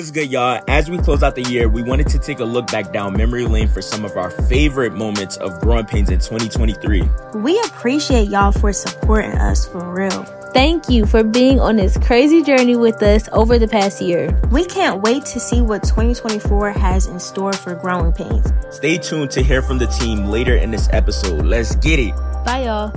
What's good, y'all? As we close out the year, we wanted to take a look back down memory lane for some of our favorite moments of Growing Painz in 2023. We appreciate y'all for supporting us for real. Thank you for being on this crazy journey with us over the past year. We can't wait to see what 2024 has in store for Growing Painz. Stay tuned to hear from the team later in this episode. Let's get it. Bye, y'all.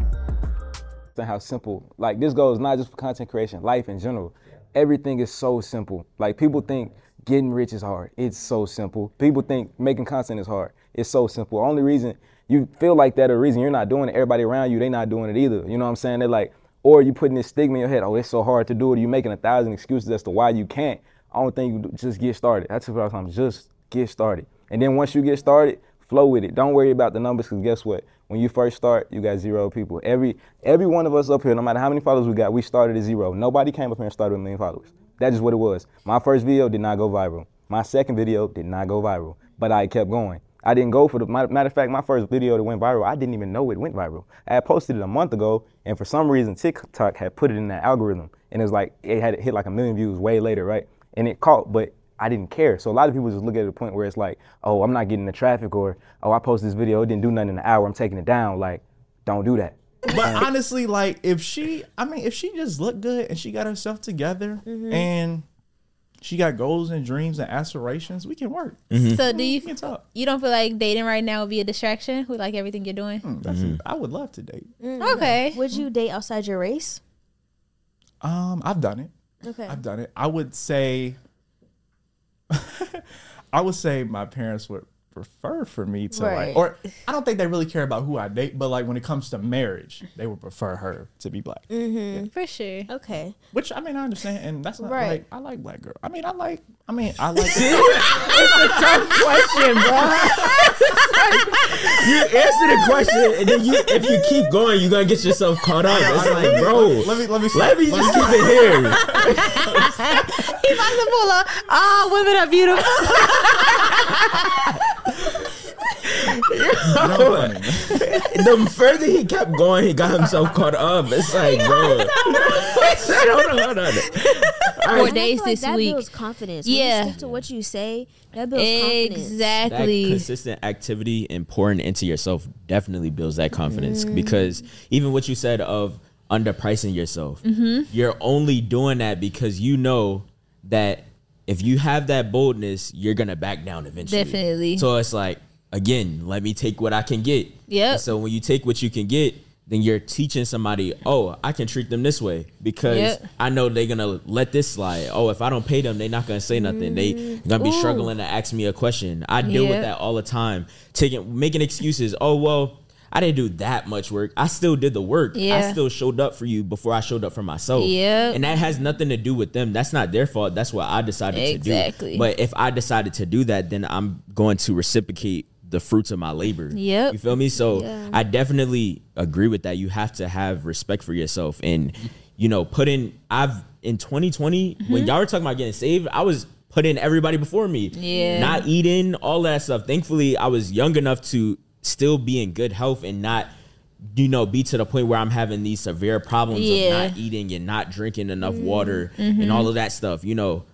How simple, like this goes not just for content creation, life in general everything is so simple. Like people think getting rich is hard. It's so simple. People think making content is hard. It's so simple. Only reason you feel like that, or reason you're not doing it, everybody around you, they not doing it either. You know what I'm saying? They're like, or you putting this stigma in your head, oh, it's so hard to do it. You're making a thousand excuses as to why you can't. I don't think you just get started. That's what I'm Just get started. And then once you get started, flow with it. Don't worry about the numbers, because guess what? When you first start, you got zero people. Every every one of us up here, no matter how many followers we got, we started at zero. Nobody came up here and started with a million followers. That's what it was. My first video did not go viral. My second video did not go viral, but I kept going. I didn't go for the matter of fact. My first video that went viral, I didn't even know it went viral. I had posted it a month ago, and for some reason TikTok had put it in that algorithm, and it was like it had hit like a million views way later, right? And it caught, but I didn't care. So a lot of people just look at the point where it's like, oh, I'm not getting the traffic, or oh, I posted this video, it didn't do nothing in an hour, I'm taking it down. Like, don't do that. But honestly, like if she, I mean, if she just looked good and she got herself together mm-hmm. and she got goals and dreams and aspirations, we can work. Mm-hmm. So do you We can talk. you don't feel like dating right now would be a distraction with like everything you're doing? Mm, mm-hmm. I would love to date. Mm, okay. Would you date outside your race? Um, I've done it. Okay. I've done it. I would say I would say my parents would prefer for me to right. like, or I don't think they really care about who I date, but like when it comes to marriage, they would prefer her to be black. Mm-hmm. Yeah. For sure. Okay. Which I mean, I understand, and that's not right. like I like black girl. I mean, I like. I mean, I like. it's a tough question, bro. you answer the question, and then you, if you keep going, you're gonna get yourself caught up. It's like, bro, let me let me let me just keep it here. He's about to pull up. Oh, women are beautiful the further he kept going, he got himself caught up. It's like, bro. hold on, hold on. Four days like this that week. builds confidence. When yeah. stick to what you say, that builds confidence. Exactly. Consistent activity and pouring into yourself definitely builds that confidence mm. because even what you said of underpricing yourself, mm-hmm. you're only doing that because you know that if you have that boldness, you're gonna back down eventually. Definitely. So it's like again, let me take what I can get. Yeah. So when you take what you can get, then you're teaching somebody, oh, I can treat them this way because yep. I know they're gonna let this slide. Oh, if I don't pay them, they're not gonna say nothing. They mm. gonna be Ooh. struggling to ask me a question. I deal yep. with that all the time, taking making excuses. Oh well, I didn't do that much work. I still did the work. Yeah. I still showed up for you before I showed up for myself. Yeah. And that has nothing to do with them. That's not their fault. That's what I decided exactly. to do. Exactly. But if I decided to do that, then I'm going to reciprocate the fruits of my labor. Yep. You feel me? So yeah. I definitely agree with that. You have to have respect for yourself and you know, put in I've in 2020 mm-hmm. when y'all were talking about getting saved, I was putting everybody before me. Yeah. Not eating, all that stuff. Thankfully, I was young enough to still be in good health and not you know be to the point where i'm having these severe problems yeah. of not eating and not drinking enough mm-hmm. water mm-hmm. and all of that stuff you know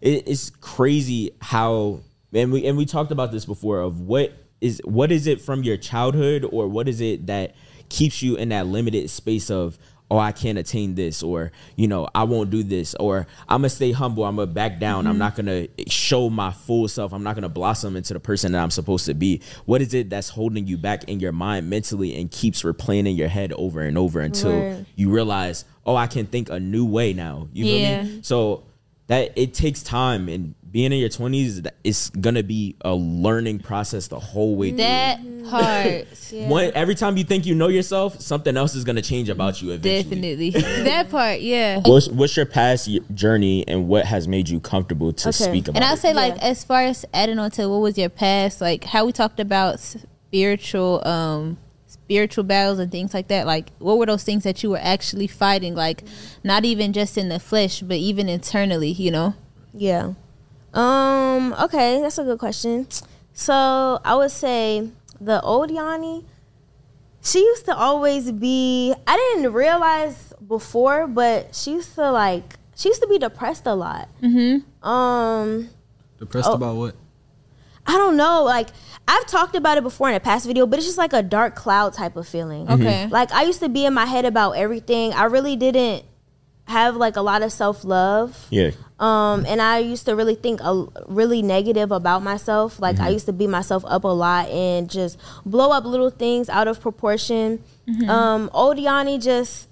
it, it's crazy how and we and we talked about this before of what is what is it from your childhood or what is it that keeps you in that limited space of oh, I can't attain this, or you know, I won't do this, or I'm gonna stay humble, I'm gonna back down, mm-hmm. I'm not gonna show my full self, I'm not gonna blossom into the person that I'm supposed to be. What is it that's holding you back in your mind mentally and keeps replaying in your head over and over until right. you realize, oh, I can think a new way now. You yeah. feel me? So that it takes time and being in your 20s it's gonna be a learning process the whole way that through. part yeah. One, every time you think you know yourself something else is gonna change about you eventually. definitely that part yeah what's, what's your past journey and what has made you comfortable to okay. speak about and i'll say it? like yeah. as far as adding on to what was your past like how we talked about spiritual um spiritual battles and things like that like what were those things that you were actually fighting like not even just in the flesh but even internally you know yeah um, okay, that's a good question. So I would say the old Yanni, she used to always be I didn't realize before, but she used to like she used to be depressed a lot. Mm-hmm. Um, Depressed Oh. about what? I don't know. Like I've talked about it before in a past video, but it's just like a dark cloud type of feeling. Okay. Like I used to be in my head about everything. I really didn't have like a lot of self love. Yeah. Um, and I used to really think a, really negative about myself. Like I used to beat myself up a lot and just blow up little things out of proportion. Um, old Yanni just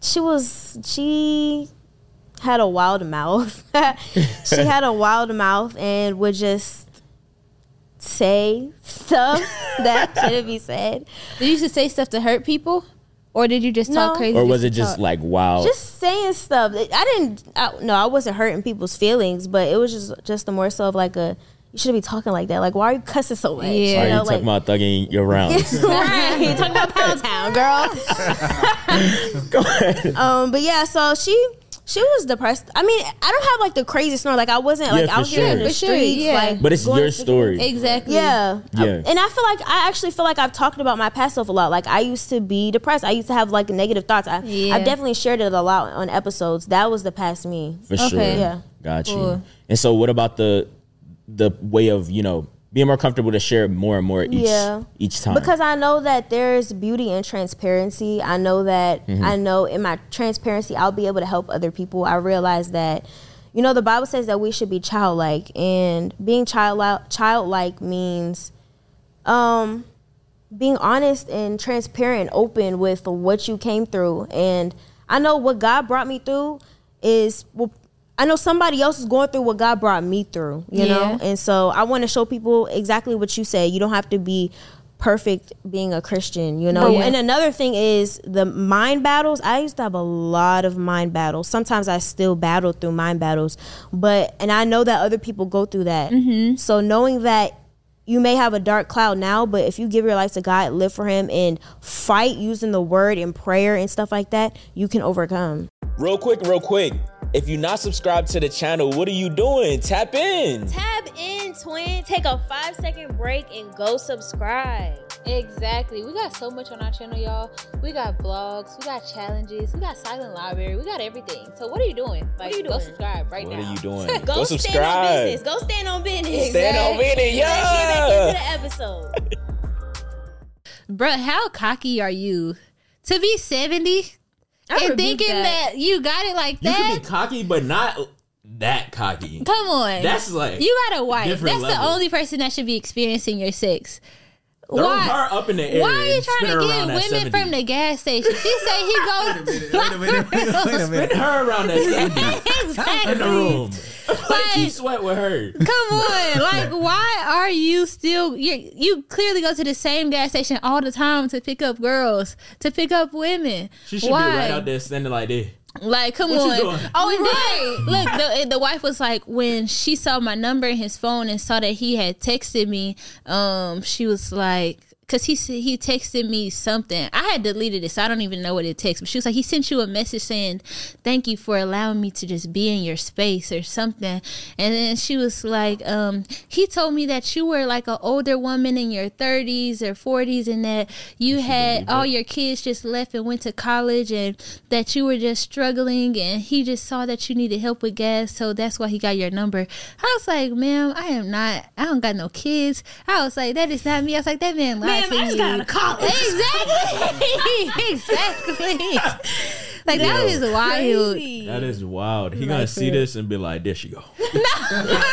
she was she had a wild mouth. she had a wild mouth and would just say stuff that shouldn't be said. Did you used to say stuff to hurt people, or did you just talk crazy? Or was it just talk? like wow? just saying stuff. I didn't. I, no, I wasn't hurting people's feelings, but it was just just the more so of like a. You shouldn't be talking like that. Like, why are you cussing so much? Yeah. Are you you know, talking about thugging your rounds? right. You talking about Pound Town, girl. Go ahead. Um, but yeah, so she she was depressed. I mean, I don't have like the crazy story. Like, I wasn't like Yeah, out for here in sure. the For sure, yeah. Like, But it's your to- story. exactly. Yeah. Yeah. And I feel like I actually feel like I've talked about my past self a lot. Like I used to be depressed. I used to have like negative thoughts. I, Yeah. I've definitely shared it a lot on episodes. That was the past me. For sure. Yeah. Got you. Cool. And so what about the the way of, you know, being more comfortable to share more and more each Yeah. each time? Because I know that there's beauty in transparency. I know that Mm-hmm. I know in my transparency I'll be able to help other people. I realize that you know the Bible says that we should be childlike and being child childlike means um being honest and transparent open with what you came through and I know what God brought me through is well I know somebody else is going through what God brought me through, you Yeah. know? And so I want to show people exactly what you said. You don't have to be perfect being a Christian, you know? Oh, yeah. And another thing is the mind battles. I used to have a lot of mind battles. Sometimes I still battle through mind battles, but, and I know that other people go through that. Mm-hmm. So knowing that you may have a dark cloud now, but if you give your life to God, live for Him, and fight using the word and prayer and stuff like that, you can overcome. real quick, real quick. If you're not subscribed to the channel, what are you doing? Tap in. Tap in, twin. Take a five second break and go subscribe. Exactly. We got so much on our channel, y'all. We got vlogs, we got challenges, we got silent library, we got everything. So what are you doing? Like, you doing? go subscribe right What now. What are you doing? Go, Go stand on subscribe. business. Go stand on business. Stand on business, Yeah. Let's get back into the episode. Bruh, how cocky are you to be 70 I and thinking that. you got it like You that? can be cocky, but not that cocky. Come on. That's like you got a wife. different That's the only person that should be experiencing your sex. Throw Why? her up in the air. Why are you trying to get women 70. from the gas station? She say he goes. Wait a minute, wait a minute, wait a Spin her around that 70 exactly. in the room. Like you sweat with her. Come on, like why are you still? You you clearly go to the same gas station all the time to pick up girls, to pick up women. She should why? be right out there standing like this. Like, come What on. Oh, and then look, the, the wife was like, when she saw my number in his phone and saw that he had texted me, um, she was like. Cause he he texted me something. I had deleted it, so I don't even know what it texted. But she was like, he sent you a message saying, "Thank you for allowing me to just be in your space" or something. And then she was like, um, he told me that you were like an older woman in your thirties or forties, and that you had all your kids just left and went to college, and that you were just struggling. And he just saw that you needed help with gas, so that's why he got your number. I was like, ma'am, I am not. I don't got no kids. I was like, that is not me. I was like, that man lied Ma'am, to I just got out of college. Exactly. exactly. Like that was just wild. That is wild. He gonna see this and be like, "There she go." No, for real.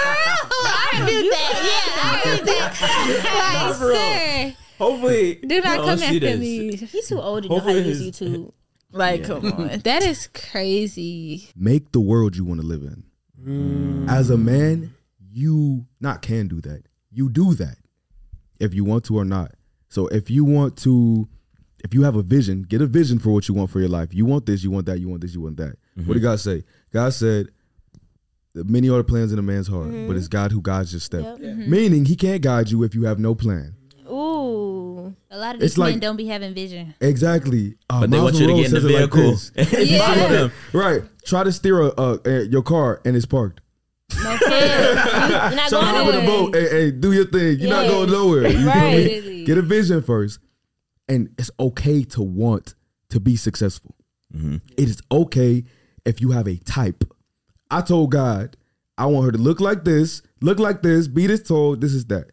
I reviewed that. Yeah, I reviewed that. Like, For real. sir, Hopefully, do not he come see after this. me. He's too old to know how to use YouTube. Like, come on. That is crazy. Make the world you want to live in. Mm. As a man, you not can do that. You do that if you want to or not. So if you want to, if you have a vision, get a vision for what you want for your life. You want this, you want that, you want this, you want that. What did mhm. God say? God said, "Many are the plans in a man's heart, but mm-hmm. it's God who guides your step." Mm-hmm. Meaning, He can't guide you if you have no plan. Ooh. A lot of It's men like- don't be having vision. Exactly. Uh, But they Miles want you to get in the says it like vehicle. Yeah. Follow them. Right. Try to steer a, a, a- your car and it's parked. No fair. You're not Try to going with a nowhere. boat. Hey, hey, do your thing. You're not going nowhere. You feel Right. Get a vision first. And it's okay to want to be successful. Mm-hmm. It is okay if you have a type. I told God, I want her to look like this, look like this, be this tall, this is that.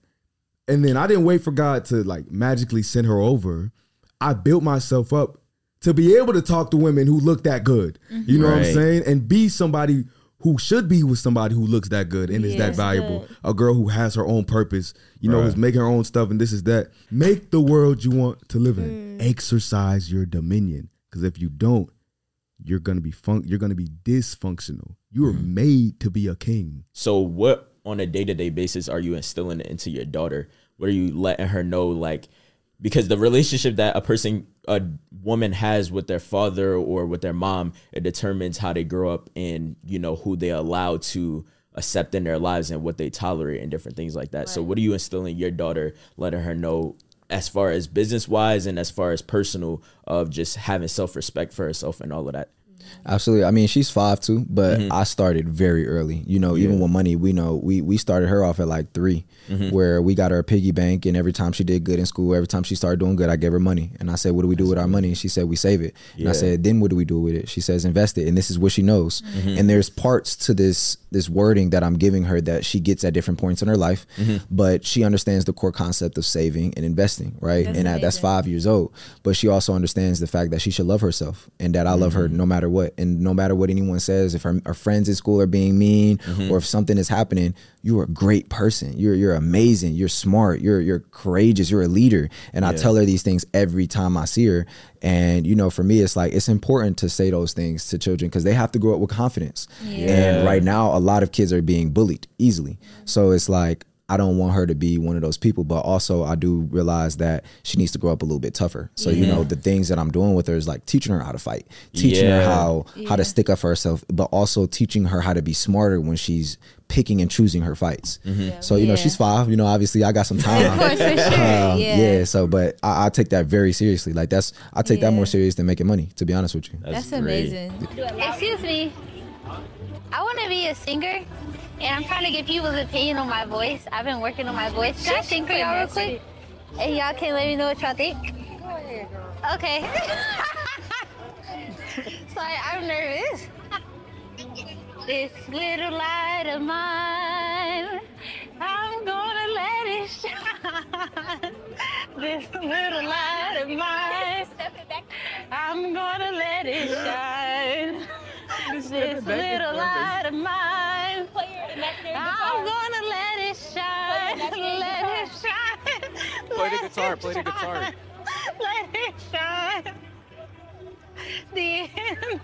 And then I didn't wait for God to like magically send her over. I built myself up to be able to talk to women who look that good. You know what I'm saying? And be somebody who should be with somebody who looks that good and is that valuable. good. A girl who has her own purpose, you know, Right. who's making her own stuff and this is that. Make the world you want to live in. Mm. Exercise your dominion. Because if you don't, you're gonna be fun- you're gonna be dysfunctional. You were mm. made to be a king. So what on a day to day basis are you instilling into your daughter? What are you letting her know like because the relationship that a person a woman has with their father or with their mom, it determines how they grow up and you know who they allow to accept in their lives and what they tolerate and different things like that. So what are you instilling your daughter, letting her know as far as business wise and as far as personal of just having self respect for herself and all of that? Absolutely. I mean, she's five too, but mm-hmm. I started very early. You know, even with money, we know we we started her off at like 3 mm-hmm. where we got her a piggy bank, and every time she did good in school, every time she started doing good, I gave her money, and I said, "What do we do with our money?" And she said, "We save it." And I said, "Then what do we do with it?" She says, "Invest it," and this is what she knows. Mm-hmm. And there's parts to this this wording that I'm giving her that she gets at different points in her life, but she understands the core concept of saving and investing, right? and at, that's five years old. But she also understands the fact that she should love herself and that I love her no matter what. And no matter what anyone says, if our, her friends at school are being mean mm-hmm. or if something is happening, you're a great person. You're you're amazing. You're smart. You're you're courageous. You're a leader. And I tell her these things every time I see her. And you know, for me, it's like it's important to say those things to children because they have to grow up with confidence. And right now, a lot of kids are being bullied easily. So it's like I don't want her to be one of those people, but also I do realize that she needs to grow up a little bit tougher. So you know, the things that I'm doing with her is like teaching her how to fight, teaching her Yeah. how how to stick up for herself, but also teaching her how to be smarter when she's picking and choosing her fights. So you know, Yeah. she's five. You know, obviously I got some time. Course, for sure. Um, yeah. yeah. So, but I, I take that very seriously. Like that's I take that more serious than making money. To be honest with you. That's great. amazing. Excuse me. I want to be a singer, and I'm trying to get people's opinion on my voice. I've been working on my voice. Can I sing for y'all real quick? And y'all can let me know what y'all think. Okay. Sorry, I'm nervous. This little light of mine, I'm gonna let it shine. This little light of mine, I'm gonna let it shine. This little light of mine, I'm gonna let it shine. Let it shine. Play the guitar, play the guitar. Let it shine. The end.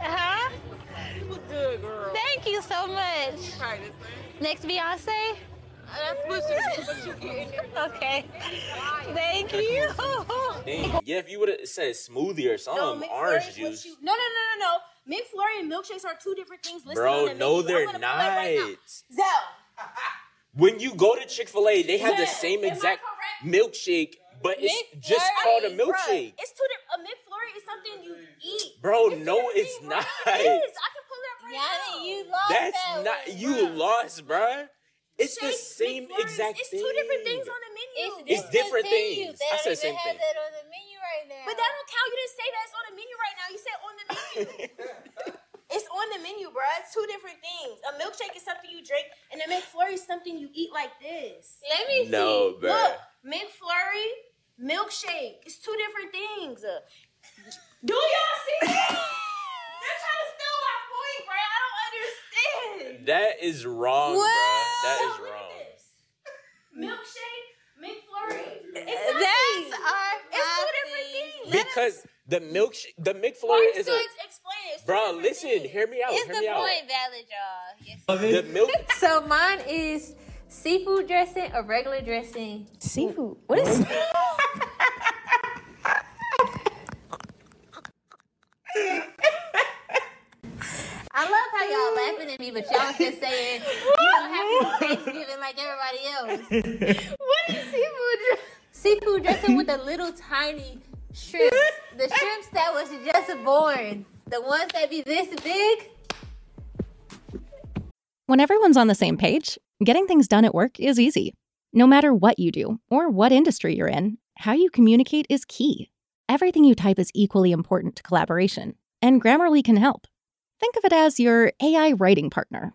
Huh? Good girl. Thank you so much. Next Beyonce? That's what you, what you. Okay. Thank you. Yeah, if you would have said smoothie or something, orange juice. No, no, no, no, no. McFlurry and milkshakes are two different things. Listed on Bro, the no, they're that right not. Zell. When you go to Chick Fil A, they have the same exact milkshake, but it's just called a milkshake. It's two different. A McFlurry is something you eat. Bro, It's no, it's not. It is. I can pull up right now. You lost That's that not one, you bruh. lost, bruh. It's the same McFlurries, exact It's thing. two different things on the menu. It's different discontinued. things. They I don't said even same have thing. that on the menu right now. But that don't count. You didn't say that it's on the menu right now. You said on the menu. it's on the menu, bruh. It's two different things. A milkshake is something you drink, and a McFlurry is something you eat like this. Let me No, see. bruh. Look, McFlurry, milkshake. It's two different things. Uh, do y'all see? They're trying to steal my point, bruh. I don't understand. That is wrong, bruh. That is wrong. Milkshake, McFlurry. Exactly. That's our It's two different things. things. Because the milkshake, the McFlurry is still a ex- explain it? Bro. Listen, hear me out. Is hear the me out. point valid, y'all? Yes. The milk. So mine is seafood dressing or regular dressing. Seafood. What is? I love how y'all laughing at me, but y'all just saying Thanksgiving like everybody else. what is seafood? dr- Seafood dressing with the little tiny shrimps. The shrimps that was just born. The ones that be this big. When everyone's on the same page, getting things done at work is easy. No matter what you do or what industry you're in, how you communicate is key. everything you type is equally important to collaboration, and Grammarly can help. Think of it as your AI writing partner,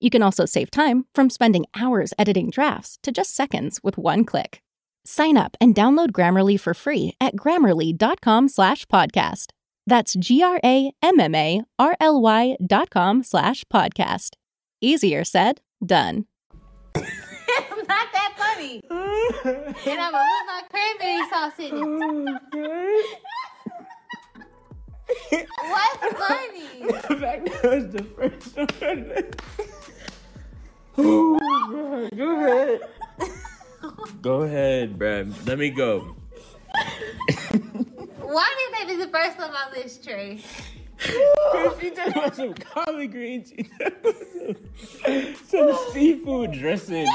You can also save time from spending hours editing drafts to just seconds with one click. Sign up and download Grammarly for free at grammarly.com slash podcast. That's G-R-A-M-M-A-R-L-Y dot com slash podcast. Easier said, done. I'm not that funny. and I'm gonna put my cranberry sauce in it. What's funny? The fact that was the first one. Oh, Go ahead. Go ahead, bruh. Let me go. Why did that be the first one on my list, Trey? she talking about some collard greens. She some, some seafood dressing.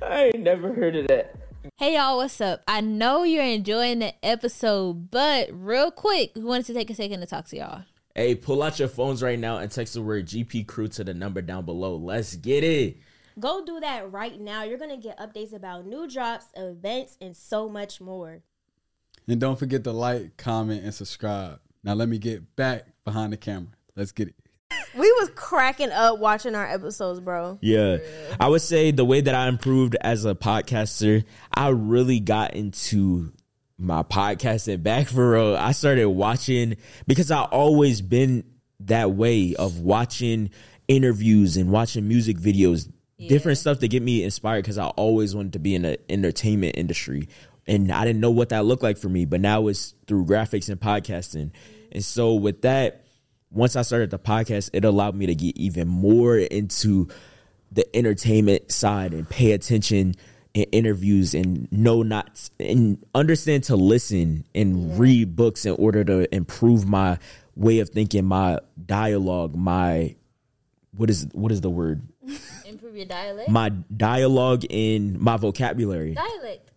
I ain't never heard of that. Hey y'all, what's up? I know you're enjoying the episode, but real quick, we wanted to take a second to talk to y'all. Hey, pull out your phones right now and text the word GP Crew to the number down below. Let's get it. Go do that right now. You're gonna get updates about new drops, events, and so much more. And don't forget to like, comment, and subscribe. Now let me get back behind the camera. Let's get it. We was cracking up watching our episodes, bro. Yeah. I would say the way that I improved as a podcaster, I really got into my podcasting back for real. I started watching because I always been that way of watching interviews and watching music videos, different stuff to get me inspired because I always wanted to be in the entertainment industry. And I didn't know what that looked like for me, but now it's through graphics and podcasting. And so with that, once I started the podcast, it allowed me to get even more into the entertainment side and pay attention in interviews and know not and understand to listen and read books in order to improve my way of thinking, my dialogue, my what is what is the word? Improve your dialect. My dialogue in my vocabulary. dialect.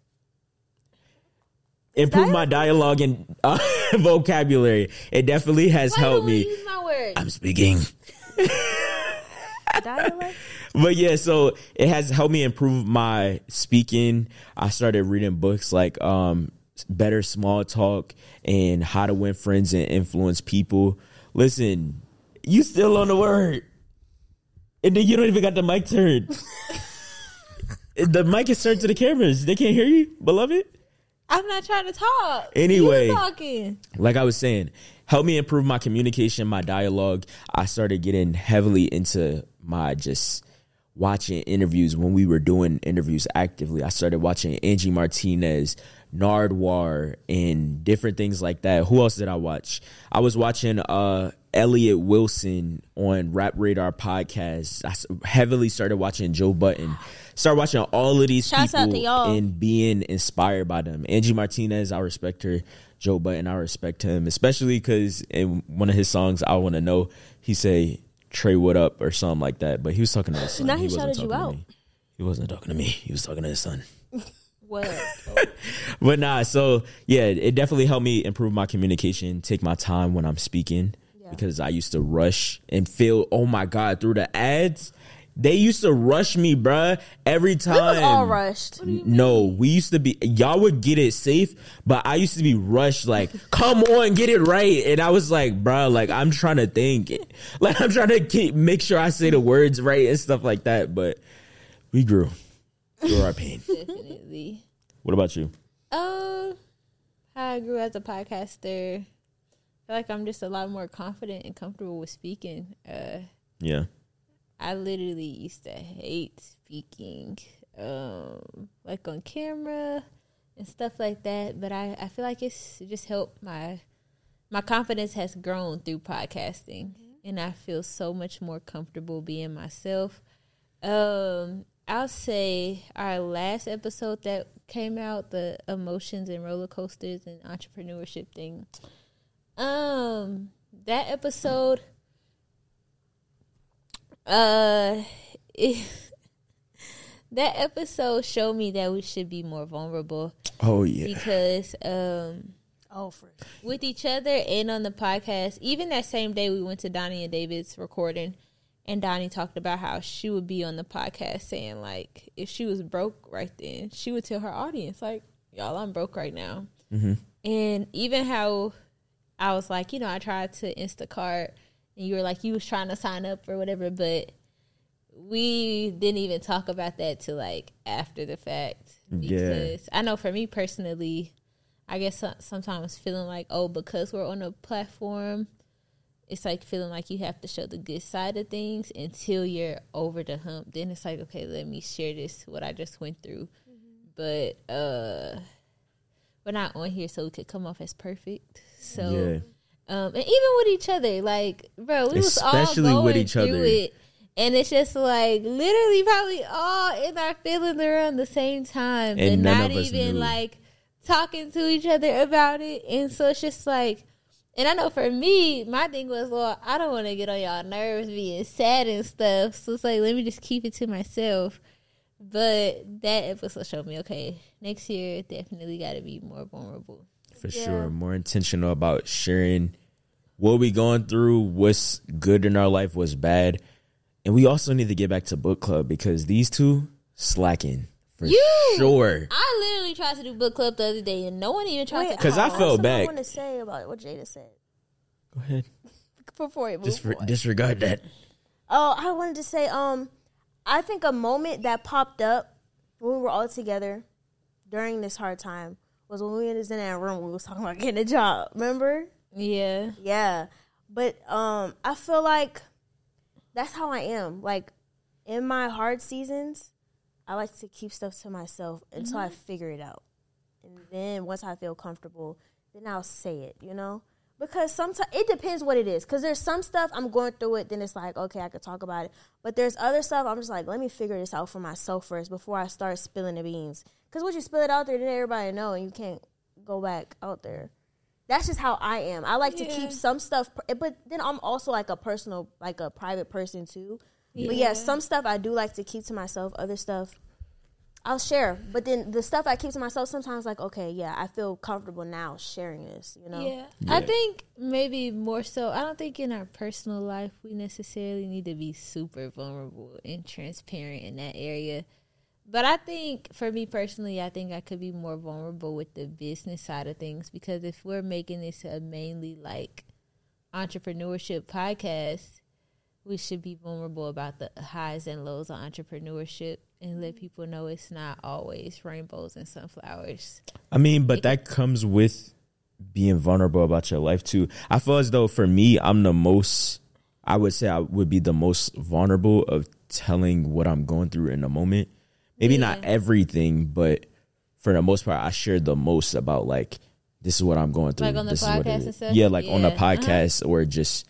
Improve my dialogue and uh, vocabulary. It definitely has Why helped me. use my word? I'm speaking. Dialect? But yeah, so it has helped me improve my speaking. I started reading books like um Better Small Talk and How to Win Friends and Influence People. Listen, you still on the word. And then you don't even got the mic turned. the mic is turned to the cameras. They can't hear you, beloved. I'm not trying to talk. Anyway. you talking. like I was saying, help me improve my communication, my dialogue. I started getting heavily into my just watching interviews when we were doing interviews actively. I started watching Angie Martinez, Nardwuar, and different things like that. Who else did I watch? I was watching uh Elliott Wilson on Rap Radar podcast. I heavily started watching Joe Budden. Started watching all of these Shouts out people and being inspired by them. Angie Martinez, I respect her. Joe Budden, I respect him, especially because in one of his songs, "I Want to Know," he say "Trey, what up?" or something like that. But he was talking to his son. Now he wasn't shouted you out. He wasn't talking to me. He was talking to his son. What? But nah, so yeah, it definitely helped me improve my communication, take my time when I'm speaking because I used to rush and feel, oh my God, through the ads. They used to rush me, bruh, every time. We was all rushed. No, we used to be y'all would get it safe, but I used to be rushed like, come on, get it right. And I was like, bruh, like I'm trying to think. Like I'm trying to keep, make sure I say the words right and stuff like that. But we grew. Through our pain. Definitely. What about you? Uh, I grew as a podcaster. I feel like I'm just a lot more confident and comfortable with speaking. Uh, Yeah. I literally used to hate speaking, um, like on camera and stuff like that. But I, I feel like it's just helped my my confidence has grown through podcasting, and I feel so much more comfortable being myself. Um, I'll say our last episode that came out, the emotions and roller coasters and entrepreneurship thing. Um, that episode, uh, it, that episode showed me that we should be more vulnerable. Oh yeah. because um, Oh, for with each other and on the podcast. Even that same day, we went to Donnie and David's recording, and Donnie talked about how she would be on the podcast saying like, if she was broke right then, she would tell her audience like, "Y'all, I'm broke right now." And even how I was like, you know, I tried to Instacart, and you were like, you was trying to sign up or whatever, but we didn't even talk about that till like after the fact. Yeah. Because I know for me personally, I guess sometimes feeling like, oh, because we're on a platform, it's like feeling like you have to show the good side of things until you're over the hump. Then it's like, okay, let me share this what I just went through. But uh we're not on here so we could come off as perfect. So Yeah. Um and even with each other, like bro, we was Especially all with going each through other. it. And it's just like literally probably all in our feelings around the same time. And and not even knew. like talking to each other about it. And so it's just like and I know for me, my thing was, well, I don't want to get on y'all nerves being sad and stuff. So it's like, let me just keep it to myself. But that episode showed me, okay, next year definitely got to be more vulnerable. For sure. More intentional about sharing what we going through, what's good in our life, what's bad. And we also need to get back to book club because these two slacking for You, sure. I literally tried to do book club the other day, and no one even tried to. Because I have felt something I bad. want to say about what Jada said Go ahead. before it Dis- moved disregard that. Oh, I wanted to say, um, I think a moment that popped up when we were all together during this hard time was when we was in that room. We was talking about getting a job. Remember? Yeah, Yeah, but um, I feel like that's how I am. Like in my hard seasons, I like to keep stuff to myself until I figure it out, and then once I feel comfortable, then I'll say it. You know, because sometimes it depends what it is. Because there's some stuff I'm going through it, then it's like okay, I could talk about it. But there's other stuff I'm just like, let me figure this out for myself first before I start spilling the beans. Because once you spill it out there, then everybody know, and you can't go back out there that's just how I am. I like to keep some stuff, but then I'm also like a personal, like a private person too. But yeah, some stuff I do like to keep to myself. Other stuff I'll share. But then the stuff I keep to myself, sometimes like, okay, yeah, I feel comfortable now sharing this. You know? yeah. I think maybe more so. I don't think in our personal life we necessarily need to be super vulnerable and transparent in that area. But I think for me personally, I think I could be more vulnerable with the business side of things because if we're making this a mainly like entrepreneurship podcast, we should be vulnerable about the highs and lows of entrepreneurship and let people know it's not always rainbows and sunflowers. I mean, but that comes with being vulnerable about your life too. I feel as though for me, I'm the most. I would say I would be the most vulnerable of telling what I'm going through in the moment. Maybe not everything, but for the most part, I share the most about like this is what I'm going through. Like on the this is what it podcast is. stuff? Yeah, like on the Yeah, uh-huh. podcast or just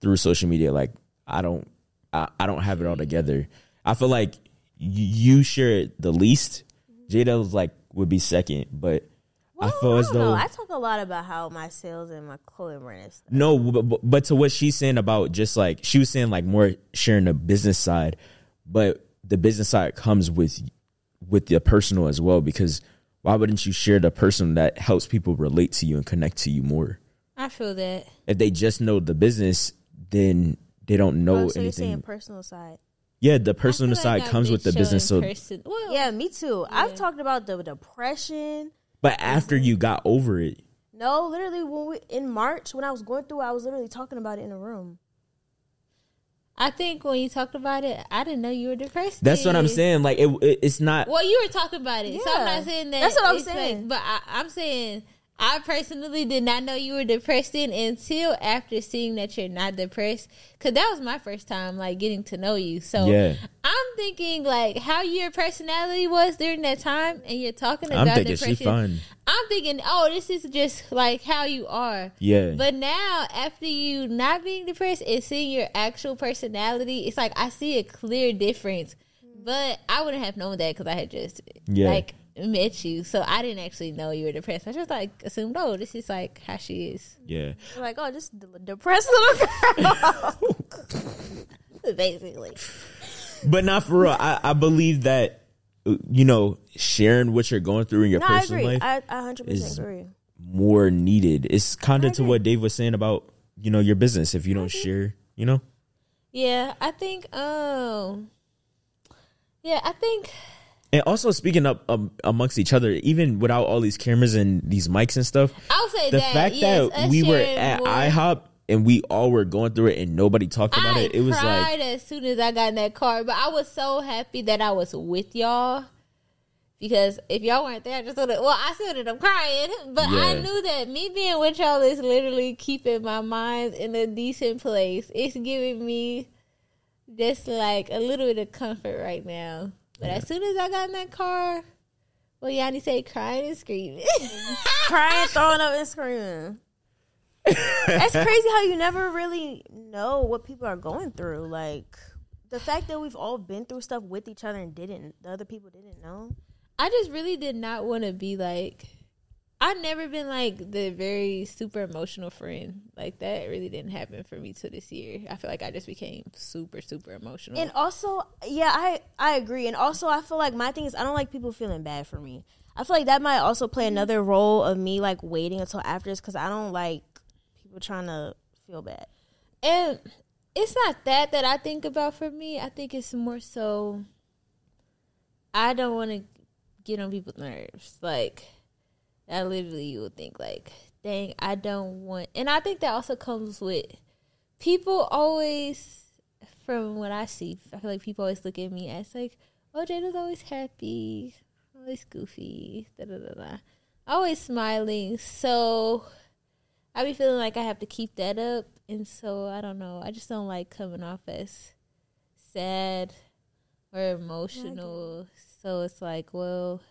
through social media. Like I don't, I, I don't have it all together. I feel like you share it the least. Jada was like would be second, but I feel as I don't know. though I talk a lot about how my sales and my clothing brand is. no, but, but- but to what she's saying about just like she was saying like more sharing the business side, but the business side comes with with the personal as well because why wouldn't you share the person that helps people relate to you and connect to you more? I feel that. If they just know the business, then they don't know Oh, so you're saying personal side? Yeah, the personal I feel side comes with the business. So, showing person- well, Yeah, me too. I've talked about the depression. but after you got over it, No, literally when we in March when I was going through, I was literally talking about it in a room. I think when you talked about it, I didn't know you were depressed. that's what I'm saying. Like it, it it's not. Well, you were talking about it, so I'm not saying that. That's what I'm saying. Like, but I, I'm saying I personally did not know you were depressed in until after seeing that you're not depressed, because that was my first time like getting to know you. So Yeah. I'm thinking like how your personality was during that time, and you're talking about I'm thinking she depression. fun. I'm thinking, oh, this is just like how you are. Yeah. But now, after you not being depressed and seeing your actual personality, it's like I see a clear difference. But I wouldn't have known that because I had just Yeah. like met you, so I didn't actually know you were depressed. I just like assumed, oh, this is like how she is. Yeah. like, oh, just depressed little girl. Basically. But not for real. I, I believe that you know sharing what you're going through in your No, I personal agree. life I, I 100% is agree. more needed. It's kind of to what Dave was saying about you know your business. If you don't share, you know. Yeah, I think. Um, yeah, I think. And also speaking up um, amongst each other, even without all these cameras and these mics and stuff, I'll say the that, fact yes, that we were at more- IHOP and we all were going through it and nobody talked about I it, it was cried like as soon as I got in that car, but I was so happy that I was with y'all. Because if y'all weren't there, I just would have. Well, I still ended up crying, but I knew that me being with y'all is literally keeping my mind in a decent place. It's giving me just like a little bit of comfort right now. But as soon as I got in that car, well, Yanni say crying and screaming. Crying, throwing up, and screaming. That's crazy how you never really know what people are going through. Like the fact that we've all been through stuff with each other and didn't the other people didn't know. I just really did not want to be like. I've never been like the very super emotional friend. Like that really didn't happen for me till this year. I feel like I just became super super emotional. And also, yeah, I I agree. And also, I feel like my thing is I don't like people feeling bad for me. I feel like that might also play mm-hmm. another role of me like waiting until after this because I don't like people trying to feel bad. And it's not that that I think about for me. I think it's more so I don't want to get on people's nerves. Like I literally you would think like, dang, I don't want. And I think that also comes with people always from what I see. I feel like people always look at me as like, oh, Jada's always happy, always goofy, da da da da, always smiling. So I be feeling like I have to keep that up, and so I don't know. I just don't like coming off as sad or emotional. So it's like, well,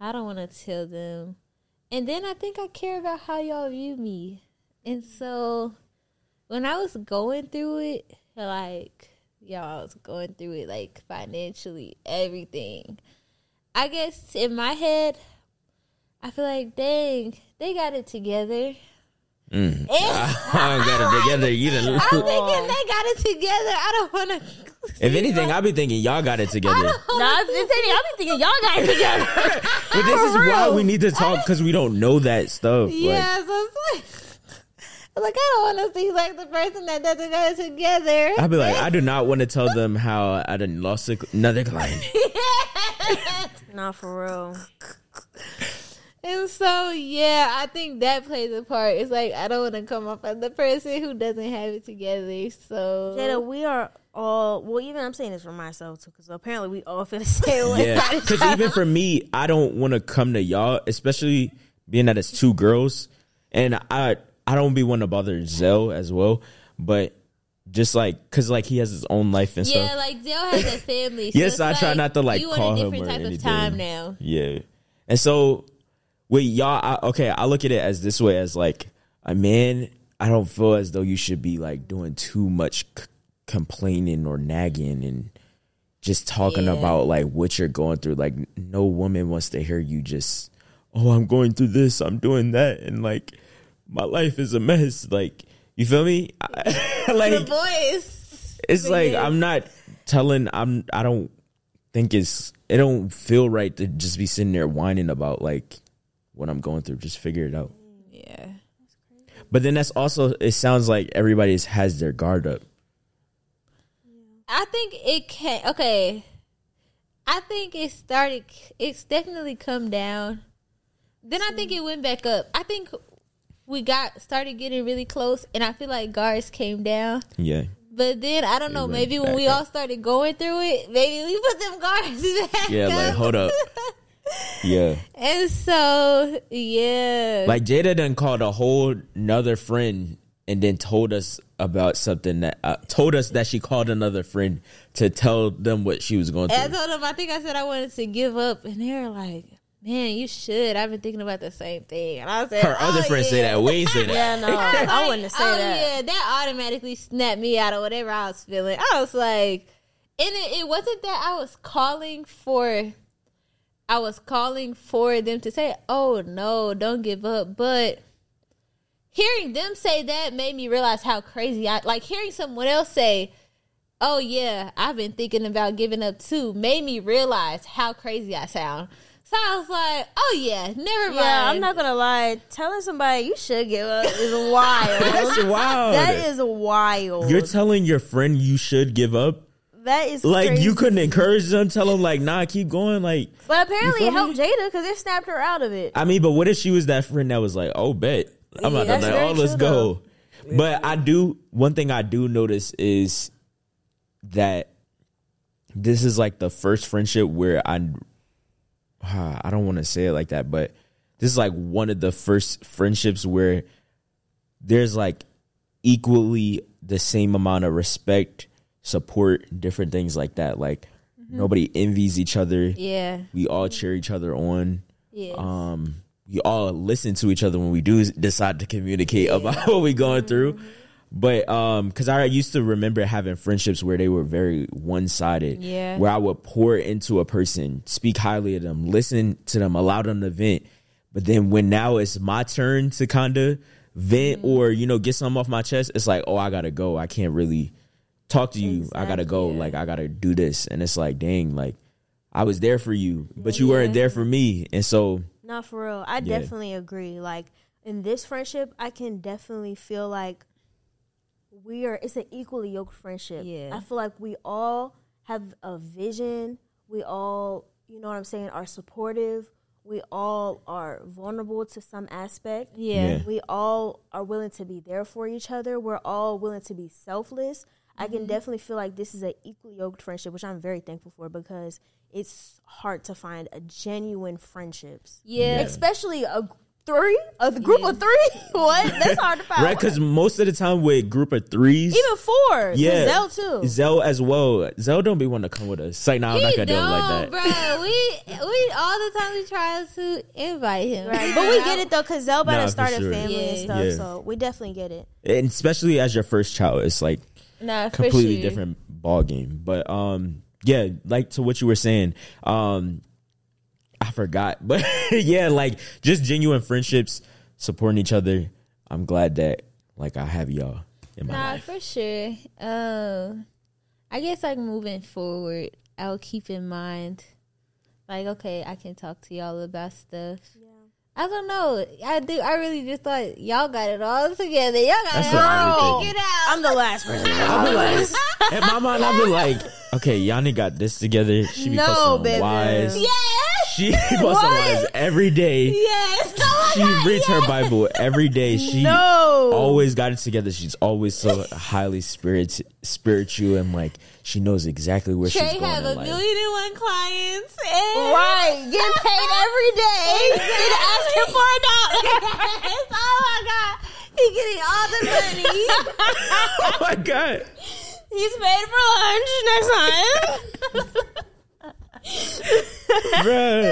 I don't want to tell them, and then I think I care about how y'all view me, and so when I was going through it, like y'all I was going through it, like financially, everything. I guess in my head, I feel like, dang, they got it together. Mm. And- I don't got it together either. I'm thinking they got it together. I don't want to. if anything, I'll be thinking y'all got it together. Nah, if anything, I'll be thinking y'all got it together. But this is why we need to talk because we don't know that stuff. Like, so it's like, I'm like I don't want to seem like the person that doesn't got it together. I'll be like, I do not want to tell them how I done lost a- another client. Not for real. And so, yeah, I think that plays a part. It's like I don't want to come off as the person who doesn't have it together. So, Jada, we are all well. Even I'm saying this for myself too, because apparently we all feel the same way. Yeah, because even for me, I don't want to come to y'all, especially being that it's two girls, and I I don't be one to bother Zell as well, but just like because like he has his own life and yeah, stuff. Yeah, like Dale has a family. So yes, it's I try not to like you call on a him different or type anything. of time now. Yeah, and so with y'all, I, okay, I look at it as this way: as like a man, I don't feel as though you should be like doing too much c- complaining or nagging and just talking Yeah. about like what you're going through. Like, no woman wants to hear you just, oh, I'm going through this, I'm doing that, and like my life is a mess. Like, you feel me? the like, voice. it's like I'm not telling. I'm. I don't think it's. It don't feel right to just be sitting there whining about like what I'm going through. Just figure it out. Yeah. But then that's also. It sounds like everybody has their guard up. I think it can. Okay, I think it started. It's definitely come down. Then I think it went back up. I think we got started getting really close, and I feel like guards came down. Yeah. But then I don't know. Maybe when we up. all started going through it, maybe we put them guards back. Yeah. Like hold up. Yeah. And so yeah, Like Jada done called a whole another friend and then told us about something that uh, told us that she called another friend to tell them what she was going through. I told them, I think I said I wanted to give up, and they were like, "Man, you should." I've been thinking about the same thing, and I said, Her other "Oh, friends say that. We ain't say that. yeah, no, I, was I like, wouldn't say oh, that. Yeah, that automatically snapped me out of whatever I was feeling. I was like, and it, it wasn't that I was calling for I was calling for them to say, "Oh no, don't give up," but hearing them say that made me realize how crazy I like hearing someone else say, "Oh yeah, I've been thinking about giving up too," made me realize how crazy I sound. So I was like, "Oh yeah, never mind." Yeah, I'm not gonna lie. Telling somebody you should give up is wild. That's wild. That is wild. You're telling your friend you should give up. That is Like crazy. you couldn't encourage them, tell them like, nah, keep going. Like, But apparently it helped Jada because it snapped her out of it. I mean, but what if she was that friend that was like, oh, bet I'm Yeah, about that's to very let all this true, go. But I do one thing I do notice is that this is like the first friendship where I I don't want to say it like that, but this is like one of the first friendships where there's like equally the same amount of respect, support, different things like that. Like nobody envies each other. Yeah. We all cheer each other on. Yeah. Um we all listen to each other when we do decide to communicate about what we're going through. But um cuz I used to remember having friendships where they were very one-sided. Yeah. Where I would pour into a person, speak highly of them, listen to them, allow them to vent. But then when now it's my turn to kind of vent or you know get something off my chest, it's like, "Oh, I got to go. I can't really talk to you. I got to go. Like I got to do this." And it's like, "Dang, like I was there for you, but you weren't there for me." And so Not for real. I Yeah. definitely agree. Like in this friendship, I can definitely feel like we are. It's an equally yoked friendship. Yeah. I feel like we all have a vision. We all, you know what I'm saying, are supportive. We all are vulnerable to some aspect. Yeah. Yeah. We all are willing to be there for each other. We're all willing to be selfless. I Mm-hmm. can definitely feel like this is an equally yoked friendship, which I'm very thankful for because it's hard to find a genuine friendships. Yeah. Especially a three, a group of three. what? That's hard to find. right cuz most of the time with group of 3s Even four. yeah, Zell too. Zell as well. Zell don't be want to come with us. It's like, nah, I'm not gonna do it like that. bro. We we all the time we try to invite him, Right. But we get it though, because Zell about Nah, to for start a sure. family and stuff. Yeah. So we definitely get it. and especially as your first child, it's like Nah, completely sure. different ball game. But um, yeah, like to what you were saying, um, I forgot, but yeah, like just genuine friendships, supporting each other. I'm glad that like I have y'all in my Nah, life. for sure. Um, I guess like moving forward, I'll keep in mind, like, okay, I can talk to y'all about stuff. Yeah. I don't know. I do. I really just thought y'all got it all together. Y'all got That's it what I all would figured out. I'm the last person. I'm the last. in my mind, I'll be like, okay, Yanni got this together. She be No, posting on baby. wise. Yes. She posts on wise every day. Yes. My She God, reads her. Bible every day. She No. always got it together. She's always so highly spirit spiritual and like she knows exactly where Trey she's going. have in a life. million and one clients. And Right. Getting paid every day. Didn't ask him for a dollar. Yes. Oh my god. He getting all the money. Oh my god! He's paid for lunch next time. Bruh.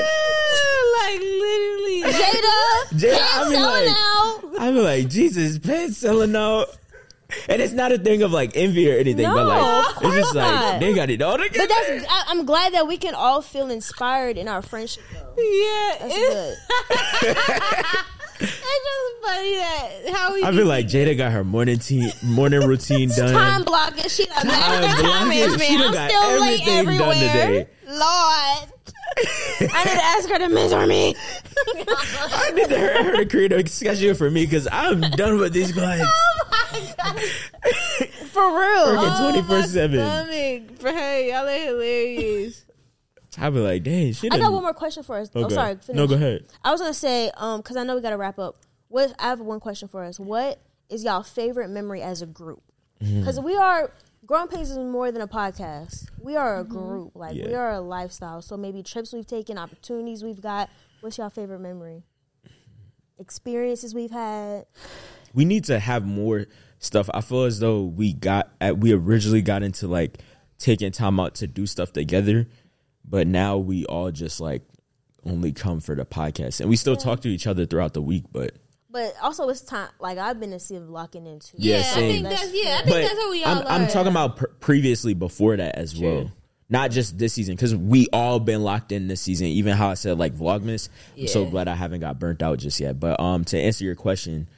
like literally. Jada. Jada, I be selling like, out. I be like, Jesus, pants selling out. And it's not a thing of like envy or anything, but like of it's just course like not. they got it all together. But that's. I, I'm glad that we can all feel inspired in our friendship. Though. Yeah. That's good. It's just funny that how we I feel like Jada got her morning tea, morning routine done. Time blocking. She done Time blocking. She done I'm got still late everything done today. Lord. I need to ask her to mentor me. I need her, her to create a schedule for me because I'm done with these oh clients. Oh my god! For real. Working 24 7. stomach, bro. Y'all are hilarious. I be like, dang, she I got one more question for us. Oh, Okay. sorry. Finish. No, go ahead. I was gonna say, um, because I know we gotta wrap up. What I have one question for us. What is y'all favorite memory as a group? Mm-hmm. Because we are Growing Painz is more than a podcast. We are a group. Like we are a lifestyle. So maybe trips we've taken, opportunities we've got. What's y'all favorite memory? Experiences we've had. we need to have more stuff. I feel as though we got at we originally got into like taking time out to do stuff together, but now we all just like only come for the podcast, and we still talk to each other throughout the week. But But also, it's time. Like I've been in Civ locking into. Yeah, I think that's yeah. I think but that's what we all I'm, I'm talking about pr- previously before that as well, not just this season because we all been locked in this season. Even how I said like Vlogmas. I'm so glad I haven't got burnt out just yet. But um, to answer your question,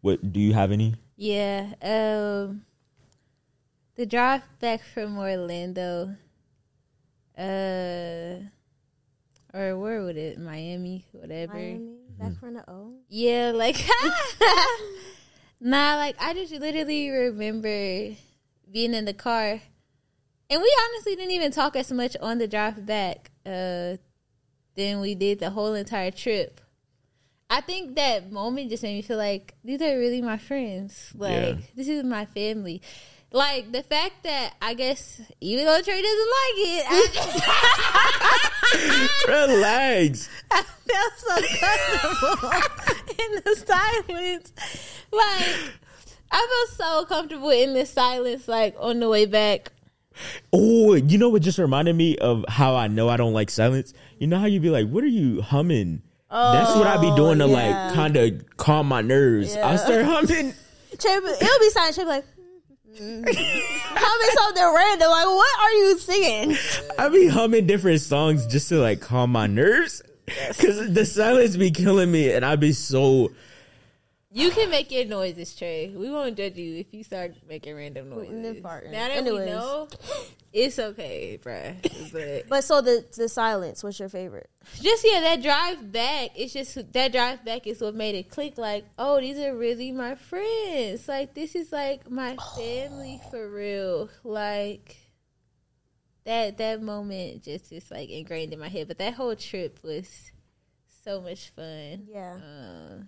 what do you have any? Yeah. Um the drive back from Orlando. Uh or where would it? Miami, whatever. Miami, back from the O. Yeah, like Nah, like I just literally remember being in the car. And we honestly didn't even talk as much on the drive back uh than we did the whole entire trip. I think that moment just made me feel like these are really my friends. Like Yeah. this is my family. Like the fact that I guess even though Trey doesn't like it, I Relax. I felt so comfortable in the silence. Like I felt so comfortable in the silence, like on the way back. Oh, you know what just reminded me of how I know I don't like silence? You know how you'd be like, what are you humming? That's what I'd be oh, doing to yeah. like kind of calm my nerves. I start humming. Trey, it'll be silent. Trey be like. Mm-hmm. humming something random. Like, what are you singing? I be humming different songs just to like calm my nerves. Cause the silence be killing me and I be so You can make your noises, Trey. We won't judge you if you start making random noises. Now that Anyways. we know, it's okay, bruh. But But so the the silence. What's your favorite? just yeah, that drive back. It's just that drive back is what made it click. Like, oh, these are really my friends. Like, this is like my family for real. Like that that moment just is like ingrained in my head. But that whole trip was so much fun. Yeah. Uh,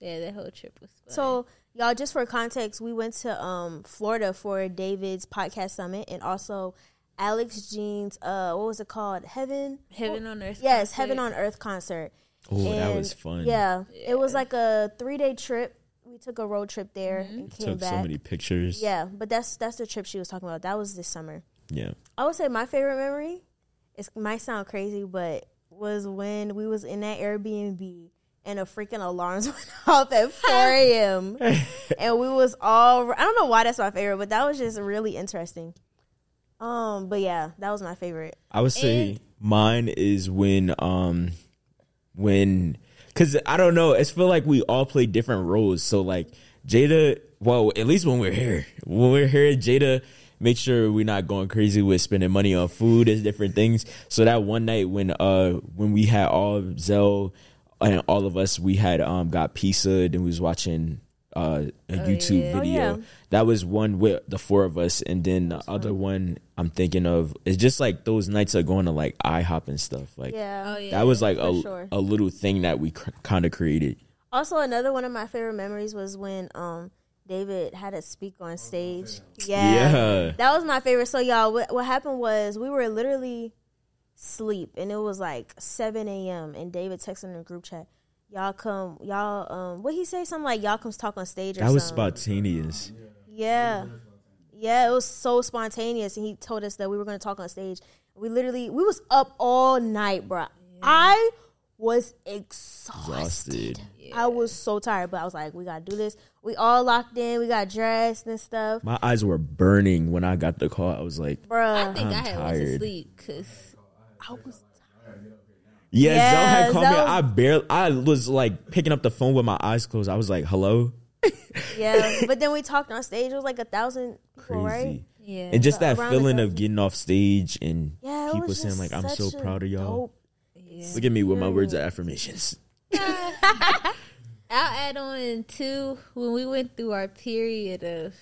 yeah, that whole trip was fun. So y'all, just for context, we went to um Florida for David's podcast summit and also Alex Jean's uh what was it called? Heaven. Heaven on Earth. Yes, concert. Heaven on Earth concert. Oh, that was fun. Yeah, it was like a three day trip. We took a road trip there Mm-hmm. and came Took back. so many pictures. Yeah, but that's that's the trip she was talking about. That was this summer. Yeah. I would say my favorite memory. It might sound crazy, but was when we was in that Airbnb and a freaking alarms went off at 4 a.m. and we was all. I don't know why that's my favorite, but that was just really interesting. Um, but yeah, that was my favorite. I would say mine is when um when cuz I don't know, it's feel like we all play different roles. So like Jada, well, at least when we're here. When we're here Jada make sure we're not going crazy with spending money on food and different things. So that one night when uh when we had all Zell and all of us we had um got pizza and we was watching uh, a YouTube yeah. Oh, video. yeah. That was one with the four of us, and then the other one I'm thinking of is just like those nights of going to like IHOP and stuff. Like Yeah. Oh yeah. that was like a sure. a little thing that we cr- kind of created. Also, another one of my favorite memories was when um David had to speak on stage. Yeah, Yeah. that was my favorite. So y'all, what, what happened was we were literally sleep, and it was like seven a.m. and David texted in the group chat, "Y'all come, y'all um, what he say? Something like y'all come talk on stage or That was something." spontaneous. Yeah. Yeah, it was so spontaneous and he told us that we were going to talk on stage. We literally we was up all night, bro. I was exhausted. Exhausted. I was so tired, but I was like, we got to do this. We all locked in. We got dressed and stuff. My eyes were burning when I got the call. I was like, bro I think I'm I had went to tired. sleep because I was yeah, Zell had Yes, called that me. I barely, I was like picking up the phone with my eyes closed. I was like, hello? yeah, but then we talked on stage. It was like a thousand people, right? Yeah. And just that feeling of getting off stage and Yeah, people saying like, I'm so proud of y'all. dope Look at me with my words of affirmations. I'll add on too when we went through our period of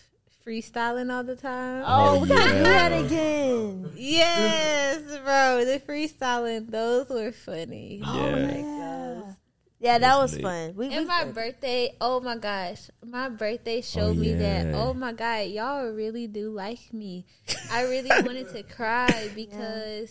freestyling all the time. Oh, Oh, we gotta do that again. Yes, bro, the freestyling those were funny. Oh, yeah. Like those. Yeah, that was fun. We, we And my birthday, oh my gosh, my birthday oh, showed me that, oh my God, y'all really do like me. I really wanted to cry because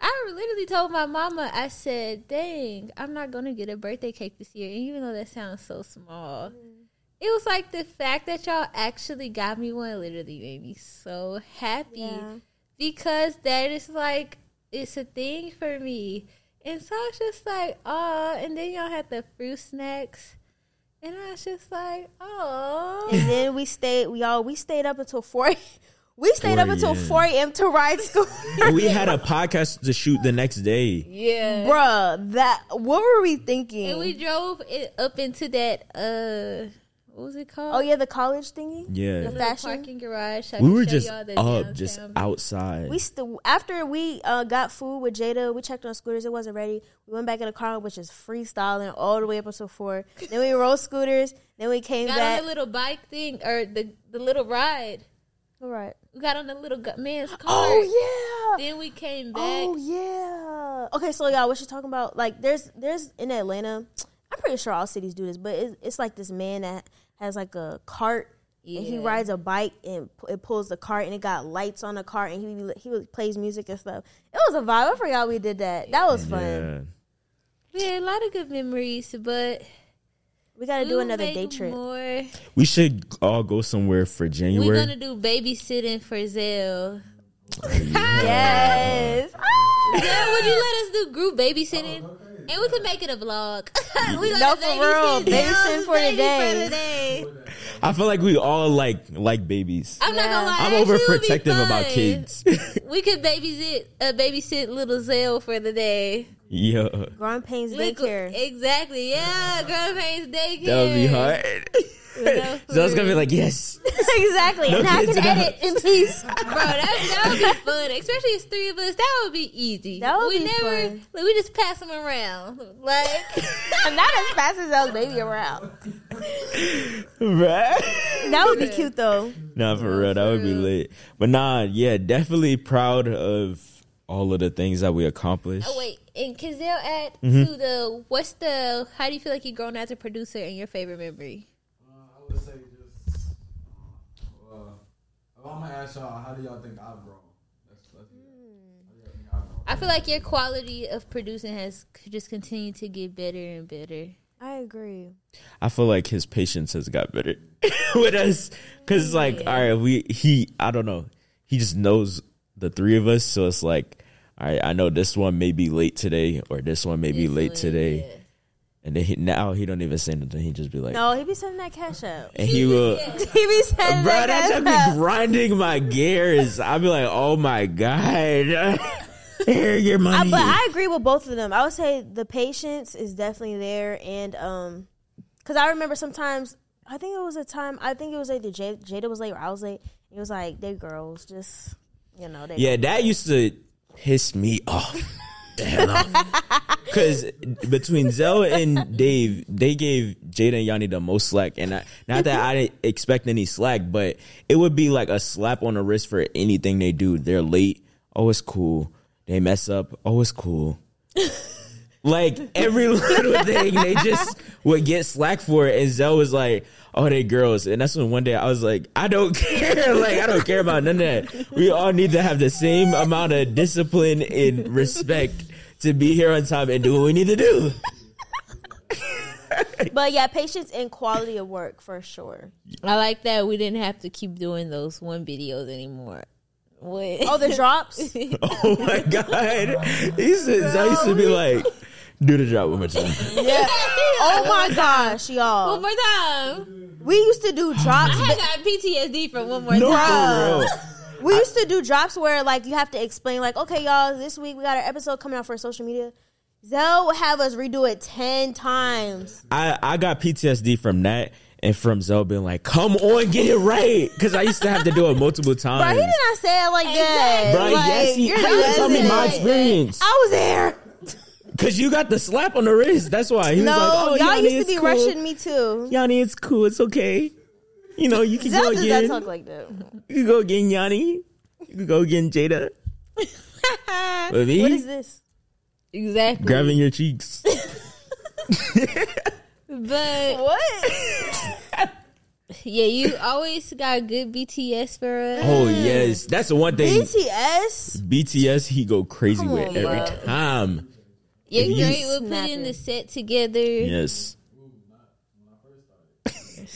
I literally told my mama, I said, dang, I'm not going to get a birthday cake this year. And even though that sounds so small, mm. It was like the fact that y'all actually got me one literally made me so happy Yeah. because that is like, it's a thing for me. And so I was just like, oh, and then y'all had the fruit snacks. And I was just like, oh. and then we stayed. We all we stayed up until four. We stayed up until a.m. 4 a.m. to ride school. We had a podcast to shoot the next day. Yeah. Bruh, that what were we thinking? And we drove it up into that uh what was it called? oh yeah, the college thingy. Yeah. the Little fashion. parking garage. I We were just up, downtown just view. outside. We still after we uh, got food with Jada, we checked on scooters. It wasn't ready. We went back in the car, which is freestyling all the way up until four. Then we rode scooters. Then we came got back. on the little bike thing or the the little ride. all right. We got on the little man's car. Oh yeah. Then we came back. Oh yeah. Okay, so y'all, what you talking about? Like, there's there's in Atlanta. I'm pretty sure all cities do this, but it's, it's like this man that has like a cart. And he rides a bike and it pulls the cart and it got lights on the cart and he he plays music and stuff. It was a vibe. I forgot we did that. That was fun. Yeah. had a lot of good memories, but We got to do another day trip. More. We should all go somewhere for January. We're gonna do babysitting for Zell. Oh, yes. Zell, would you let us do group babysitting? And we could make it a vlog. we gonna No, for real. babysit Babysitting for the baby day. For the day. I feel like we all like like babies. I'm not gonna lie. I'm that shit would be overprotective about kids. We could babysit uh, babysit little Zell for the day. yeah, Growing Painz daycare. Exactly. Yeah, girl pains daycare. that would be hard. know, so I was gonna be like, yes. exactly. No and I kids can allowed. edit in peace. Bro, that, that would be fun. Especially as three of us. That would be easy. That would we be never fun. like we just pass them around. Like Not as fast as those baby around. Right? That would be cute though. Nah, for real, that would be lit. But nah, yeah, definitely proud of all of the things that we accomplished. Oh wait, and Kazell add Mm-hmm. to the what's the how do you feel like you've grown as a producer and your favorite memory? I say just. Uh, if I'm gonna ask y'all, how do y'all think I've grown? That's, that's How do y'all think I've grown? I feel like your quality of producing has just continued to get better and better. I agree. I feel like his patience has got better with us because, like, all right, we he I don't know, he just knows the three of us, so it's like, all right, I know this one may be late today or this one may be late today, and then he, now he don't even say nothing. He just be like, No, he be sending that cash out. and he will. he be sending Bro, that that cash just out. be grinding my gears. I'd be like, oh my god, here your I, money. but I agree with both of them. I would say the patience is definitely there, and um, because I remember sometimes I think it was a time I think it was either Jada, Jada was late or I was late. It was like they girls just you know they Yeah, that used to piss me off. The hell off. Because between Zell and Dave, they gave Jada and Yanni the most slack. And I, not that I didn't expect any slack, but it would be like a slap on the wrist for anything they do. They're late. Oh, it's cool. They mess up. Oh, it's cool. Like every little thing, they just would get slack for it. And Zell was like, "Oh, they girls," and that's when one day I was like, "I don't care. like I don't care about none of that. We all need to have the same amount of discipline and respect to be here on time and do what we need to do." But yeah, patience and quality of work for sure. I like that we didn't have to keep doing those one videos anymore. What? Oh, the drops. oh my god, he said Zell used to be like, "Do the drop one more time." yeah. Oh my gosh, y'all. One more time. We used to do drops. I got PTSD from one more No, time. For real. We used to do drops where like you have to explain like, okay, y'all, this week we got our episode coming out for social media. Zell would have us redo it ten times. I, I got PTSD from that and from Zell being like, come on, get it right. Because I used to have to do it multiple Bro, times. he did not say it like that. Bro, Like, yes, he, you're how you tell me my it. experience? I was there. Because you got the slap on the wrist. That's why. He No, was like, oh, y'all Yanni, used to it's be cool. rushing me too. Yanni, it's cool. It's okay. You know, you can Zell go does not again. talk like that. You can go again, Yanni. You can go again, Jada. With me, What is this? Exactly. grabbing your cheeks. But What? yeah, you always got good BTS for us. Oh, yes. That's the one thing. BTS. BTS, he go crazy Come with on, every bro. time. Yeah, If you- great. We'll put Snapping. in the set together. Yes.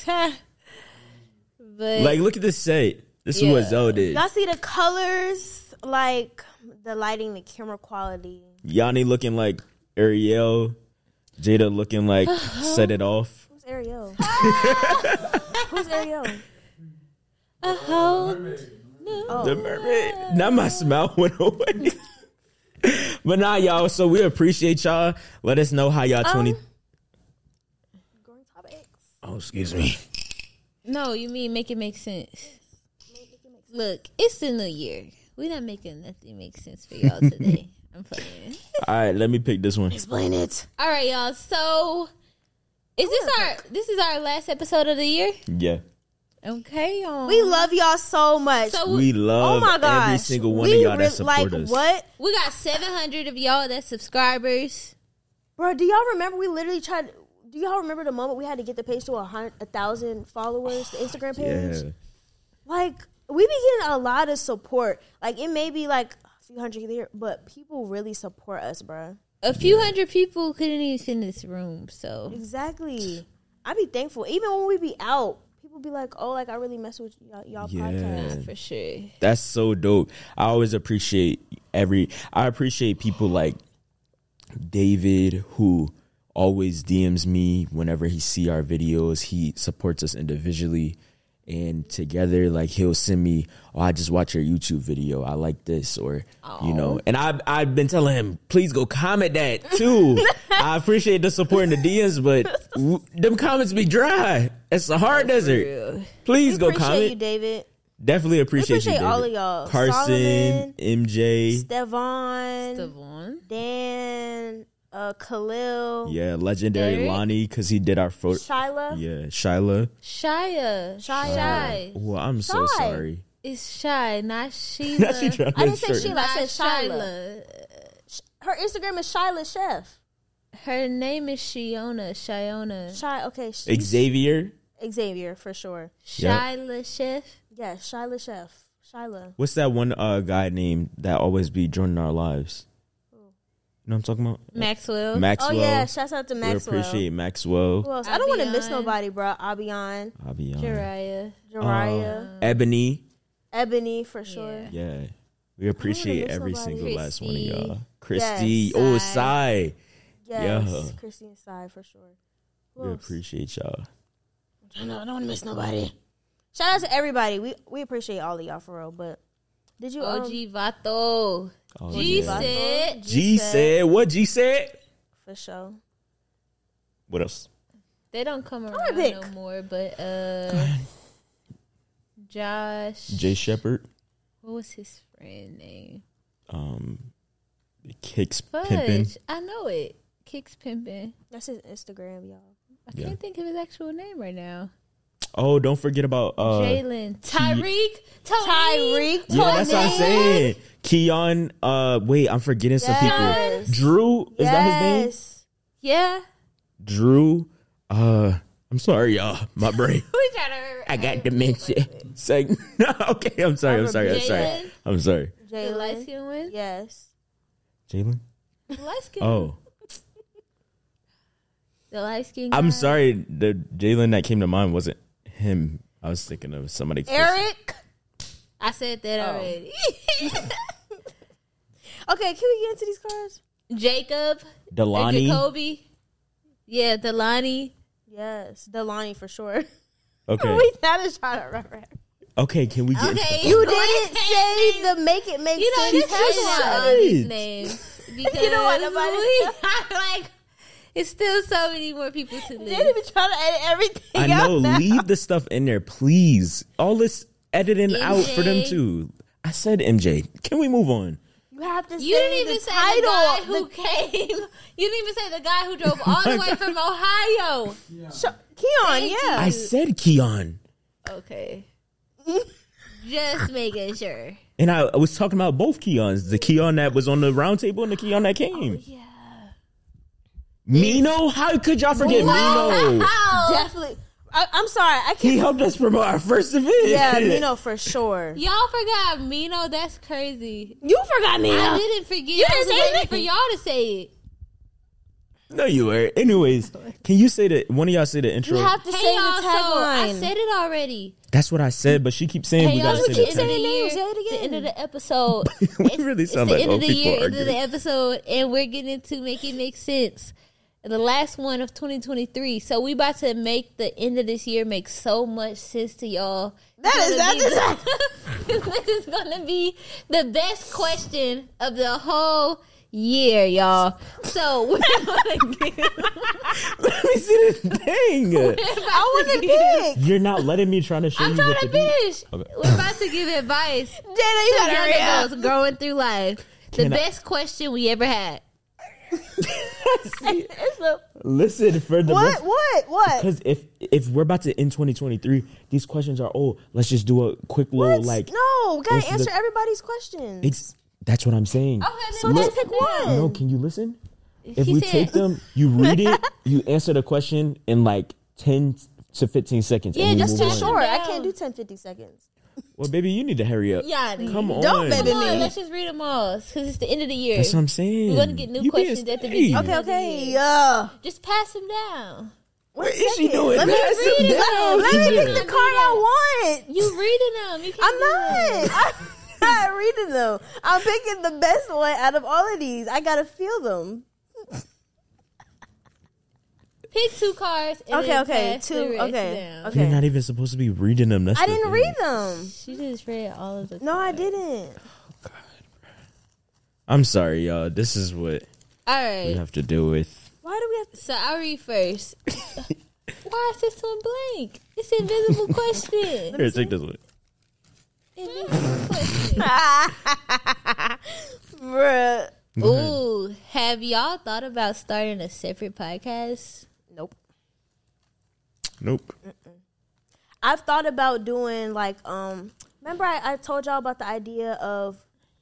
but Like, look at this set. This is what Yeah. Zell did. Y'all see the colors, like the lighting, the camera quality. Yanni looking like Ariel. Jada looking like set it off. Who's Ariel? Who's Ariel? a hoe. The mermaid. Now my smile went away. but nah, y'all. So we appreciate y'all. Let us know how y'all um, twenty. Oh, excuse me. No, you mean make it make sense. Look, it's the new year. We're not making nothing make sense for y'all today. I'm playing. All right, let me pick this one. Explain it. All right, y'all. So, is this oh our this is our last episode of the year? Yeah, Okay, y'all. We love y'all so much. So we love oh my gosh. every single one we of y'all that support like, us. What? we got 700 of y'all that subscribers. Bro, do y'all remember we literally tried do y'all remember the moment we had to get the page to a hundred a thousand followers, the Instagram page? Yeah, Like we be getting a lot of support. Like it may be like a few hundred here, but people really support us, bro. A few hundred people couldn't even fit in this room. So Exactly. I'd be thankful. Even when we be out, people be like, "Oh, like I really mess with y'all, y'all Yeah. podcast." for sure. that's so dope. I always appreciate every. I appreciate people like David who always DMs me whenever he see our videos. He supports us individually and together. Like he'll send me, "Oh, I just watch your YouTube video. I like this," or you know. And I I've been telling him, please go comment that too. I appreciate the support in the DMs, but w- them comments be dry. It's a hard desert. Please go comment. appreciate comment. you, David. Definitely appreciate, appreciate you, David. Appreciate all of y'all. Carson, Solomon, MJ, Devon, Devon. Dan, uh, Khalil, yeah, legendary Eric. Lonnie because he did our photo. Shyla. Yeah, Shyla. Shia. Shy. Well, I'm so sorry. It's Shy, not Sheila. Now she I make didn't say sure. Sheila. I said Shyla. Shyla. Her Instagram is Shyla Chef. Her name is Shiona. Shiona. Shy. Okay. she's- Xavier. Xavier for sure. Yep. Shyla Chef. Yes, Shyla Chef. Shyla. What's that one uh, guy named that always be joining our lives? You know what I'm talking about? Maxwell. Maxwell. Oh yeah, shouts out to Maxwell. we Maxwell. appreciate Maxwell. Who else? I don't want to miss Abion. nobody, bro. Abion, I'll be on. Jariah. Jariah, Ebony. Ebony for sure. Yeah. We appreciate every nobody. single last one of y'all. Christy. Yes. Oh, Sai. Sai. Yes, Yeah. Christy and Sai for sure. Who We else? appreciate y'all. I don't, I don't want to miss nobody. Shout out to everybody. We we appreciate all of y'all for real. But did you? Um, OG Vato. Oh, G yeah. said. G said. What G said? for sure. What else? They don't come around no more, but uh Josh. Jay Shepard. What was his friend name? Um, kicks pimping. I know it. Kicks pimping. That's his Instagram, y'all. I Yeah. can't think of his actual name right now. Oh, don't forget about uh. Jalen. Tyreek. Tyreek. Tyreek. Yeah, that's what I'm saying. Keon. Uh, wait, I'm forgetting some Yes. people. Drew is that his name? Yes. Yeah. Drew. Uh, I'm sorry, y'all. My brain. We trying to remember. I got dementia. Say no. Okay, I'm sorry. I'm sorry. I'm sorry. Jalen. I'm sorry. The light Jalen. skin one. Yes. Jalen. The light skin. Oh, The light skin. I'm guy. sorry. The Jalen that came to mind wasn't him. I was thinking of somebody. close. Eric. I said that Oh. already. Okay, can we get into these cards? Jacob. Or Delani. Jacoby. Yeah, Delani. Yes, Delani for sure. Okay. we gotta try to remember. Okay. Can we get? Okay. You didn't say the make it make You know, sense. just putting out all these names because You know what, nobody- we like. It's still so many more people to didn't live. even try to edit everything. I know. out now. Leave the stuff in there, please. All this editing out for them too. I said MJ. Can we move on? You have to You say didn't even the say title. the guy who The- came. You didn't even say the guy who drove all the way from Ohio. Sh- Keon, Thank yeah. I said Keon, Okay. Just making sure. and I, I was talking about both Keons. The Keon that was on the round table and the Keon that oh, came. Yeah. Mino, how could y'all forget Mino? Definitely. I, I'm sorry. I He can't. He helped us promote our first event. Yeah, Mino for sure. Y'all forgot Mino. That's crazy. You forgot Mino. I didn't forget. You didn't was say waiting anything. for y'all to say it. No, you were. Anyways, can you say the one of y'all say the intro? You have to Hey say y'all, the so I said it already. That's what I said, but she keeps saying Hey we gotta say the the end of the year. Say it The end of the episode. we really It's sound the like end old of the people year, end of the episode, and we're getting to make it make sense. The last one of 2023. So we about to make the end of this year make so much sense to y'all. That is that is is this is gonna be the best question of the whole year, y'all. So we're gonna give, Let me see this thing. I want to pick. You're not letting me trying to show I'm you trying what to to finish. Okay. We're about to give advice Jada, you to gotta hurry young up. adults growing through life. The Can I- best question we ever had. It's Listen for the what? What? What? Because if if we're about to end 2023, these questions are oh, let's just do a quick little What? like. no, we gotta answer the- everybody's questions. It's that's what I'm saying. Okay, so then just let's pick one. No, can you listen? If He we said- take them, you read it, you answer the question in like 10 to 15 seconds. Yeah, just too short. I can't do 10, 50 seconds. Well, baby, you need to hurry up. Yeah, Come on. Don't, baby. Me. let's just read them all because it's the end of the year. That's what I'm saying. We're gonna get new You questions at the steady. beginning. Okay, okay. Yeah. Just pass them down. What What is she doing? Let me Pass read them down. Let, let me Yeah. pick the card I want. You reading them? You can't I'm not. I'm not reading them. I'm picking the best one out of all of these. I gotta feel them. Pick two cards. And Okay, then okay, pass the two. rest Okay, down. okay. You're not even supposed to be reading them. That's I the didn't thing. read them. She just read all of the. No, I didn't. Oh, God. bro. I'm sorry, y'all. This is what All we have to deal with. Why do we have to? So I'll read first. Why is this one blank? It's an invisible question. Here, take this one. Invisible question. Bruh. Ooh, have y'all thought about starting a separate podcast? Nope. Nope. I've thought about doing like um remember I, I told y'all about the idea of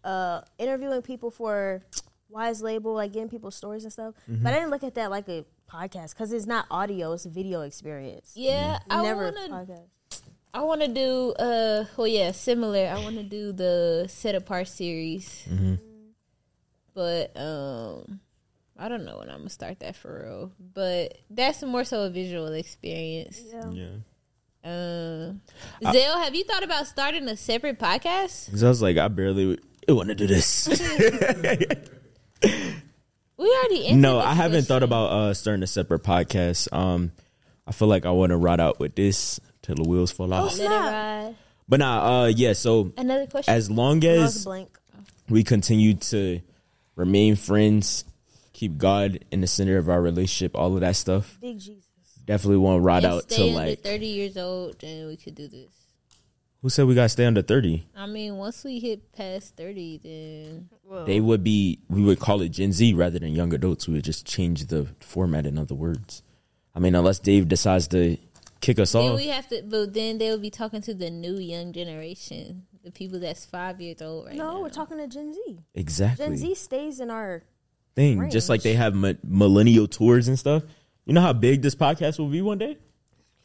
uh interviewing people for Wise Label, like getting people's stories and stuff. But I didn't look at that like a podcast because it's not audio, it's a video experience. Yeah, I Never wanna. podcast. I want to do. Uh, well, yeah, similar. I want to do the set apart series, but um, I don't know when I'm gonna start that for real. But that's more so a visual experience. Yeah. Yeah. Um, Zell, have you thought about starting a separate podcast? Because I was like, I barely want to do this. We already no, I haven't thought about uh, starting a separate podcast. Um, I feel like I want to ride out with this till the wheels fall off. Let it. But nah, uh, yeah. So Another question. as long as blank. we continue to remain friends, keep God in the center of our relationship, all of that stuff, Big Jesus. definitely want to ride And out stay to like. thirty years old, and we could do this. Who said we got to stay under thirty? I mean, once we hit past thirty, then They would be. We would call it Gen Z rather than young adults. We would just change the format. In other words, I mean, unless Dave decides to kick us then off. we have to. But then they will be talking to the new young generation, the people that's five years old right No, now. we're talking to Gen Z. exactly. Gen Z stays in our thing. Just like they have mi- millennial tours and stuff. You know how big this podcast will be one day?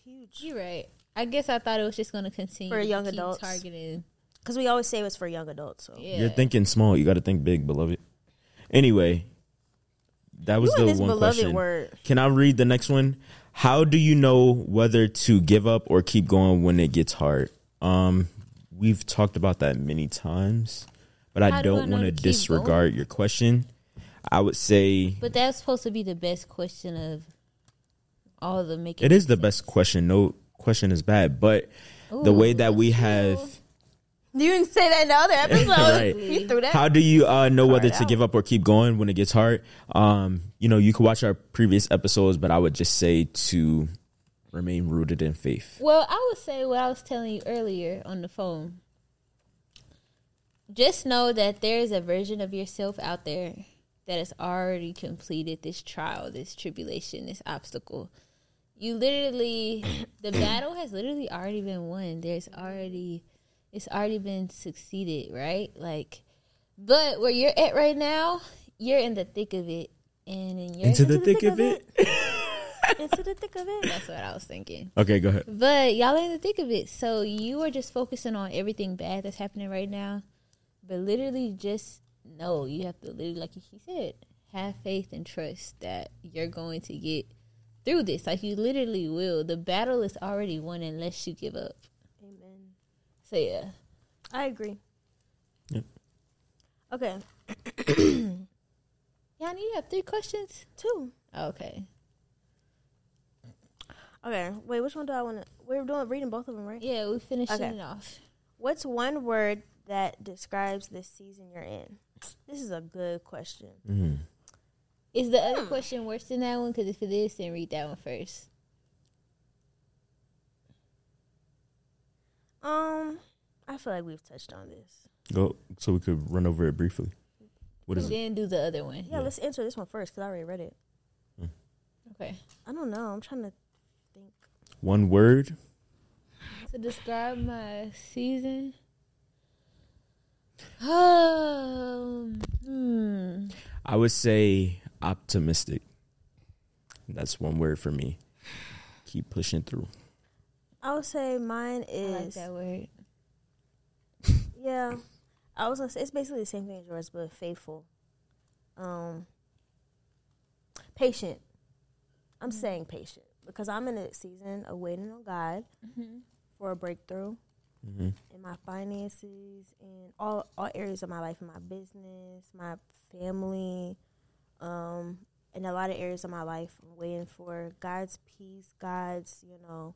Huge. You're right. I guess I thought it was just going to continue For to young keep adults. targeting. because we always say it was for young adults. So Yeah. You're thinking small. You got to think big, beloved. Anyway, that was You the one question. word. Can I read the next one? How do you know whether to give up or keep going when it gets hard? Um, we've talked about that many times, but How I do I don't know want to to keep disregard your question. I would say But that's supposed to be the best question of all the making. It is the best question. No question is bad, but the way that we have, You didn't say that in the other episode. Right. You threw that. how do you uh, know whether to out. give up or keep going when it gets hard? Um, you know, you can watch our previous episodes, but I would just say to remain rooted in faith. Well, I would say what I was telling you earlier on the phone. Just know that there is a version of yourself out there that has already completed this trial, this tribulation, this obstacle. You literally, the battle has literally already been won. There's already, it's already been succeeded, right? Like, but where you're at right now, you're in the thick of it, and in your Into the thick of it. Into the thick of it. That's what I was thinking. Okay, go ahead. But y'all are in the thick of it. So you are just focusing on everything bad that's happening right now. But literally just know you have to literally like he said, have faith and trust that you're going to get through this. Like you literally will. The battle is already won unless you give up. Amen. So yeah. I agree. Yep. Okay. Yanni, you have three questions? Two. Okay. Okay. Wait, which one do I want to? We're doing reading both of them, right? Yeah, we finishing Okay. it off. What's one word that describes the season you're in? This is a good question. Mm-hmm. Is the Hmm. other question worse than that one? Because if it is, then read that one first. Um, I feel like we've touched on this. Go so we could run over it briefly. What is and it? then do the other one. Yeah, let's answer this one first because I already read it. Okay. I don't know. I'm trying to think. One word. To describe my season. Um, hmm. I would say optimistic. That's one word for me. Keep pushing through. I would say mine I is like that word. yeah. I was gonna say it's basically the same thing as yours, but faithful. Um, patient. I'm saying patient because I'm in a season of waiting on God for a breakthrough Mm-hmm. in my finances in all all areas of my life, in my business, my family, um, in a lot of areas of my life. I'm waiting for God's peace, God's you know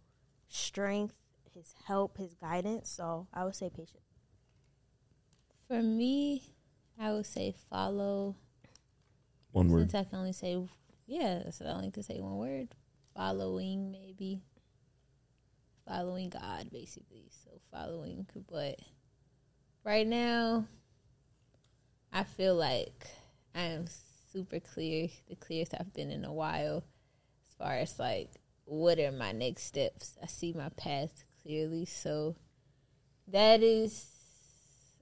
strength, His help, His guidance. So I would say patient. For me, I would say follow. One word. Since I can only say, yeah, so I only can say one word. Following, maybe. Following God, basically. So following, but right now, I feel like I am super clear, the clearest I've been in a while, as far as like what are my next steps. I see my path clearly, so that is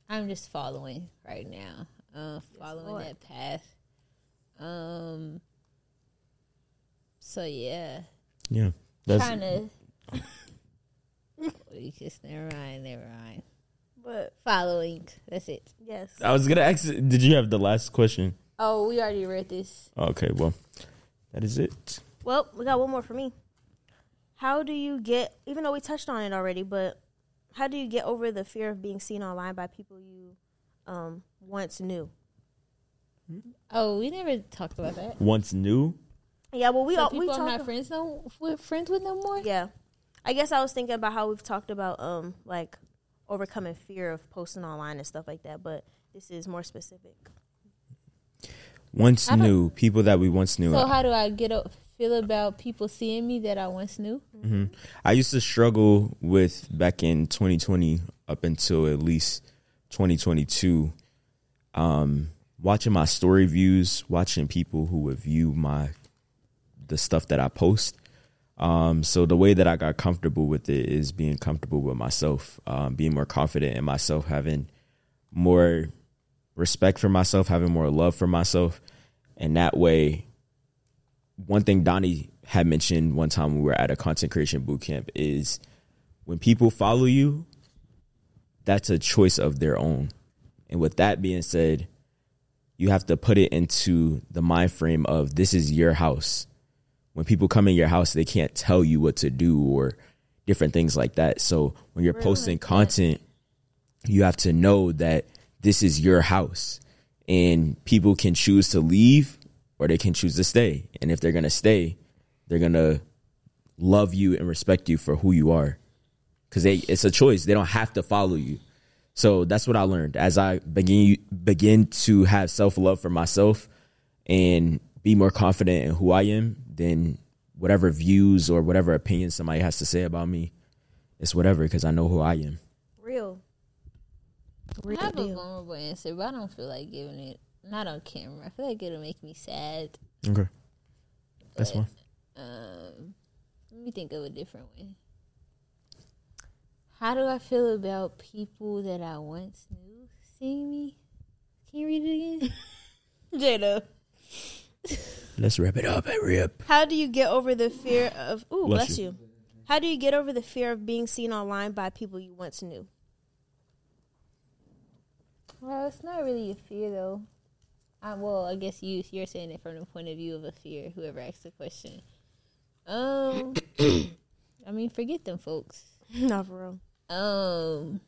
I'm just following right now. Uh, following Lord. that path. Um. So yeah, Yeah. That's trying to. You kiss. Never mind. Never mind. But Following. That's it. yes, I was gonna ask did you have the last question? Oh, we already read this. Okay, well. That is it. well, we got one more for me. How do you get? Even though we touched on it already, but how do you get over the fear of being seen online by people you um, once knew? Oh, we never talked about that. Once new. Yeah, well, we So all people we I'm talked. not friends no, we're friends with no more. Yeah, I guess I was thinking about how we've talked about um like overcoming fear of posting online and stuff like that, but this is more specific. Once knew. People that we once knew. So how do I get up, feel about people seeing me that I once knew? hmm I used to struggle with back in 2020 up until at least 2022. Um, watching my story views, watching people who would view my the stuff that I post. Um, so the way that I got comfortable with it is being comfortable with myself, um, being more confident in myself, having more respect for myself, having more love for myself, and that way one thing Donnie had mentioned one time when we were at a content creation boot camp is when people follow you, that's a choice of their own. And with that being said, you have to put it into the mind frame of this is your house. When people come in your house, they can't tell you what to do or different things like that. So when you're posting content, you have to know that this is your house and people can choose to leave or they can choose to stay. And if they're going to stay, they're going to love you and respect you for who you are because it's a choice. They don't have to follow you. So that's what I learned as I begin begin to have self love for myself and be more confident in who I am. than whatever views or whatever opinions somebody has to say about me, it's whatever because I know who I am. Real. Real I have a vulnerable answer, but I don't feel like giving it. Not on camera. I feel like it'll make me sad. Okay, that's fine. Um, let me think of a different way. How do I feel about people that I once knew seeing me? Can you read it again? Jada. Let's wrap it up. Hurry up. How do you get over the fear of ooh, Bless bless, you. you. How do you get over the fear of being seen online by people you once knew? Well, it's not really a fear though. I, well, I guess you you're saying it from the point of view of a fear. Whoever asked the question. Um, I mean, forget them folks. Not for real. Um,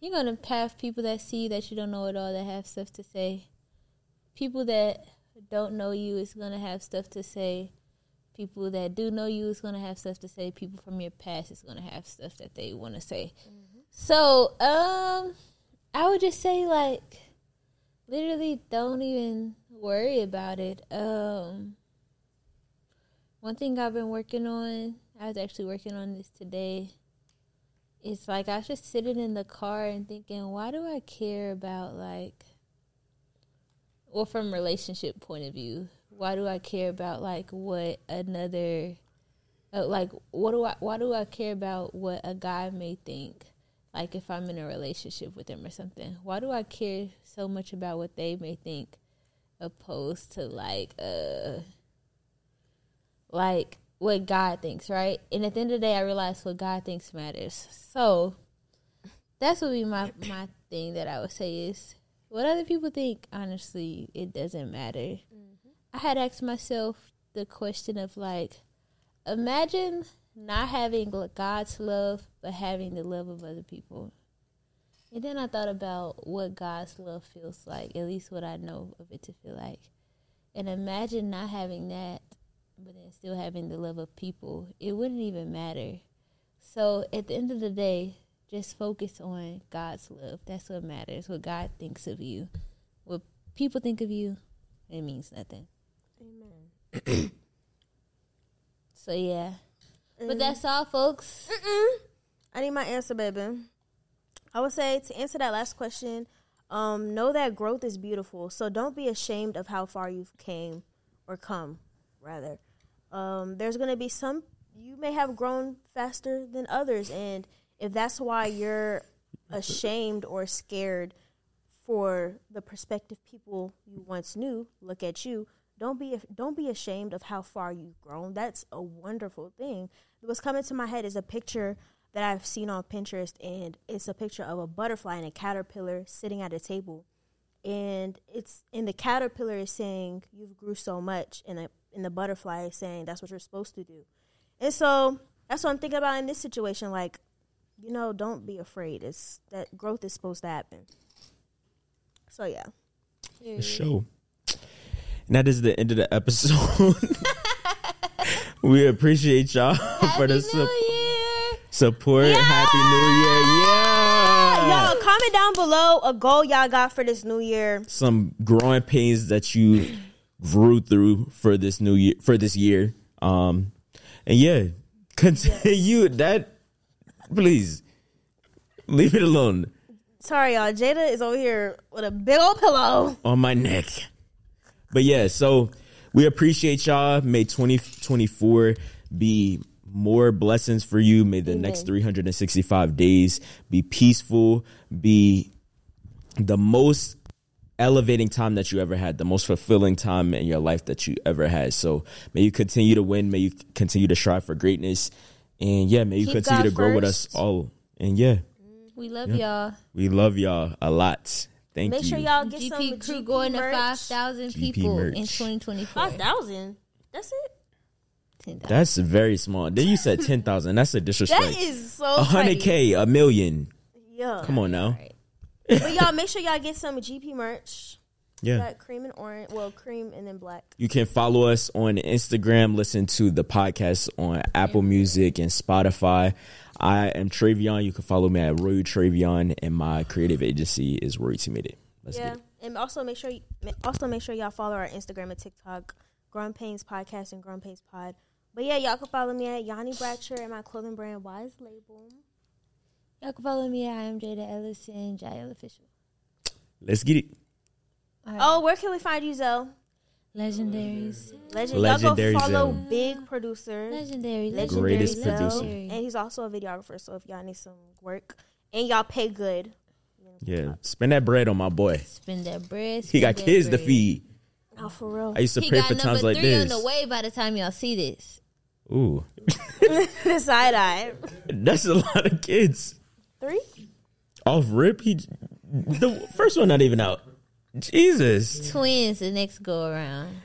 you're gonna have people that see that you don't know at all that have stuff to say. People that don't know you is gonna have stuff to say. People that do know you is gonna have stuff to say. People from your past is gonna have stuff that they want to say. So, um, I would just say like, literally, don't even worry about it. Um, one thing I've been working on, I was actually working on this today. It's like I was just sitting in the car and thinking, why do I care about like, well, from a relationship point of view, why do I care about like what another, uh, like what do I, why do I care about what a guy may think? Like if I'm in a relationship with him or something, why do I care so much about what they may think, opposed to like, uh, like what God thinks, right? And at the end of the day, I realize what God thinks matters. So that's what be my my thing that I would say is what other people think. Honestly, it doesn't matter. Mm-hmm. I had asked myself the question of like, imagine not having God's love, but having the love of other people. And then I thought about what God's love feels like, at least what I know of it to feel like. And imagine not having that, but then still having the love of people. It wouldn't even matter. So at the end of the day, just focus on God's love. That's what matters. What God thinks of you. What people think of you, it means nothing. Amen. So yeah. But that's all, folks. I need my answer, baby. I would say to answer that last question, um, know that growth is beautiful. So don't be ashamed of how far you've came or come, rather. Um, there's gonna be some you may have grown faster than others, and if that's why you're ashamed or scared for the prospective people you once knew, look at you. Don't be don't be ashamed of how far you've grown. That's a wonderful thing. What's coming to my head is a picture that I've seen on Pinterest, and it's a picture of a butterfly and a caterpillar sitting at a table, and it's and the caterpillar is saying you've grew so much, and and the butterfly is saying that's what you're supposed to do, and so that's what I'm thinking about in this situation. Like, you know, don't be afraid. It's that growth is supposed to happen. So yeah. The show. And that is the end of the episode. we appreciate y'all for the su- support. Happy New Year. Yeah. Y'all comment down below a goal y'all got for this new year. Some growing pains that you grew through for this new year for this year. Um and yeah, continue that please. Leave it alone Sorry, y'all. Jada is over here with a big old pillow. on my neck. But yeah, so we appreciate y'all. May 2024 be more blessings for you. May the next 365 days be peaceful, be the most elevating time that you ever had, the most fulfilling time in your life that you ever had. So may you continue to win. May you continue to strive for greatness. And yeah, may you Keep continue God to grow with us first. all. And yeah, mm, We love Yeah. y'all. we love y'all a lot. Thank you. Make you. sure y'all get GP some crew GP going to 5,000 GP people merch. in 2024. Five thousand. That's it. 10,000. That's very small. Then you said 10,000. That's a disrespect. That is so A hundred tiny. k, a million. Yeah. Come on now. but y'all make sure y'all get some GP merch. Yeah. Got cream and orange. Well, cream and then black. You can follow us on Instagram, listen to the podcast on Apple Music and Spotify. I am Travion. You can follow me at Roy Travion, and my creative agency is Roy T Let's yeah, it. and also make sure also make sure y'all follow our Instagram and TikTok, Growing Painz Podcast and Growing Painz Pod. But yeah, y'all can follow me at Yanni Bratcher and my clothing brand Wise Label. Y'all can follow me. at I am Jada Ellison, Jael Official. Let's get it. Oh, where can we find you, Zoe? Legendaries. Legend. Legendary y'all go follow Zoe. Big Producer. Legendary. Legendary Greatest Zoe. producer. And he's also a videographer, so if y'all need some work and y'all pay good. Yeah. Spend that bread on my boy. Spend that bread. He got spend that kids to feed. Oh, for real. I used to He pray got for number times like three on this. the way by the time y'all see this. Ooh. the side eye. That's a lot of kids. Three? Off rip, he the first one not even out. Jesus. Twins the next go around.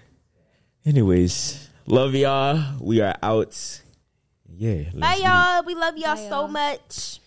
Anyways, love y'all. We are out. Yeah. let's Bye, y'all. We love y'all Bye, so y'all. much.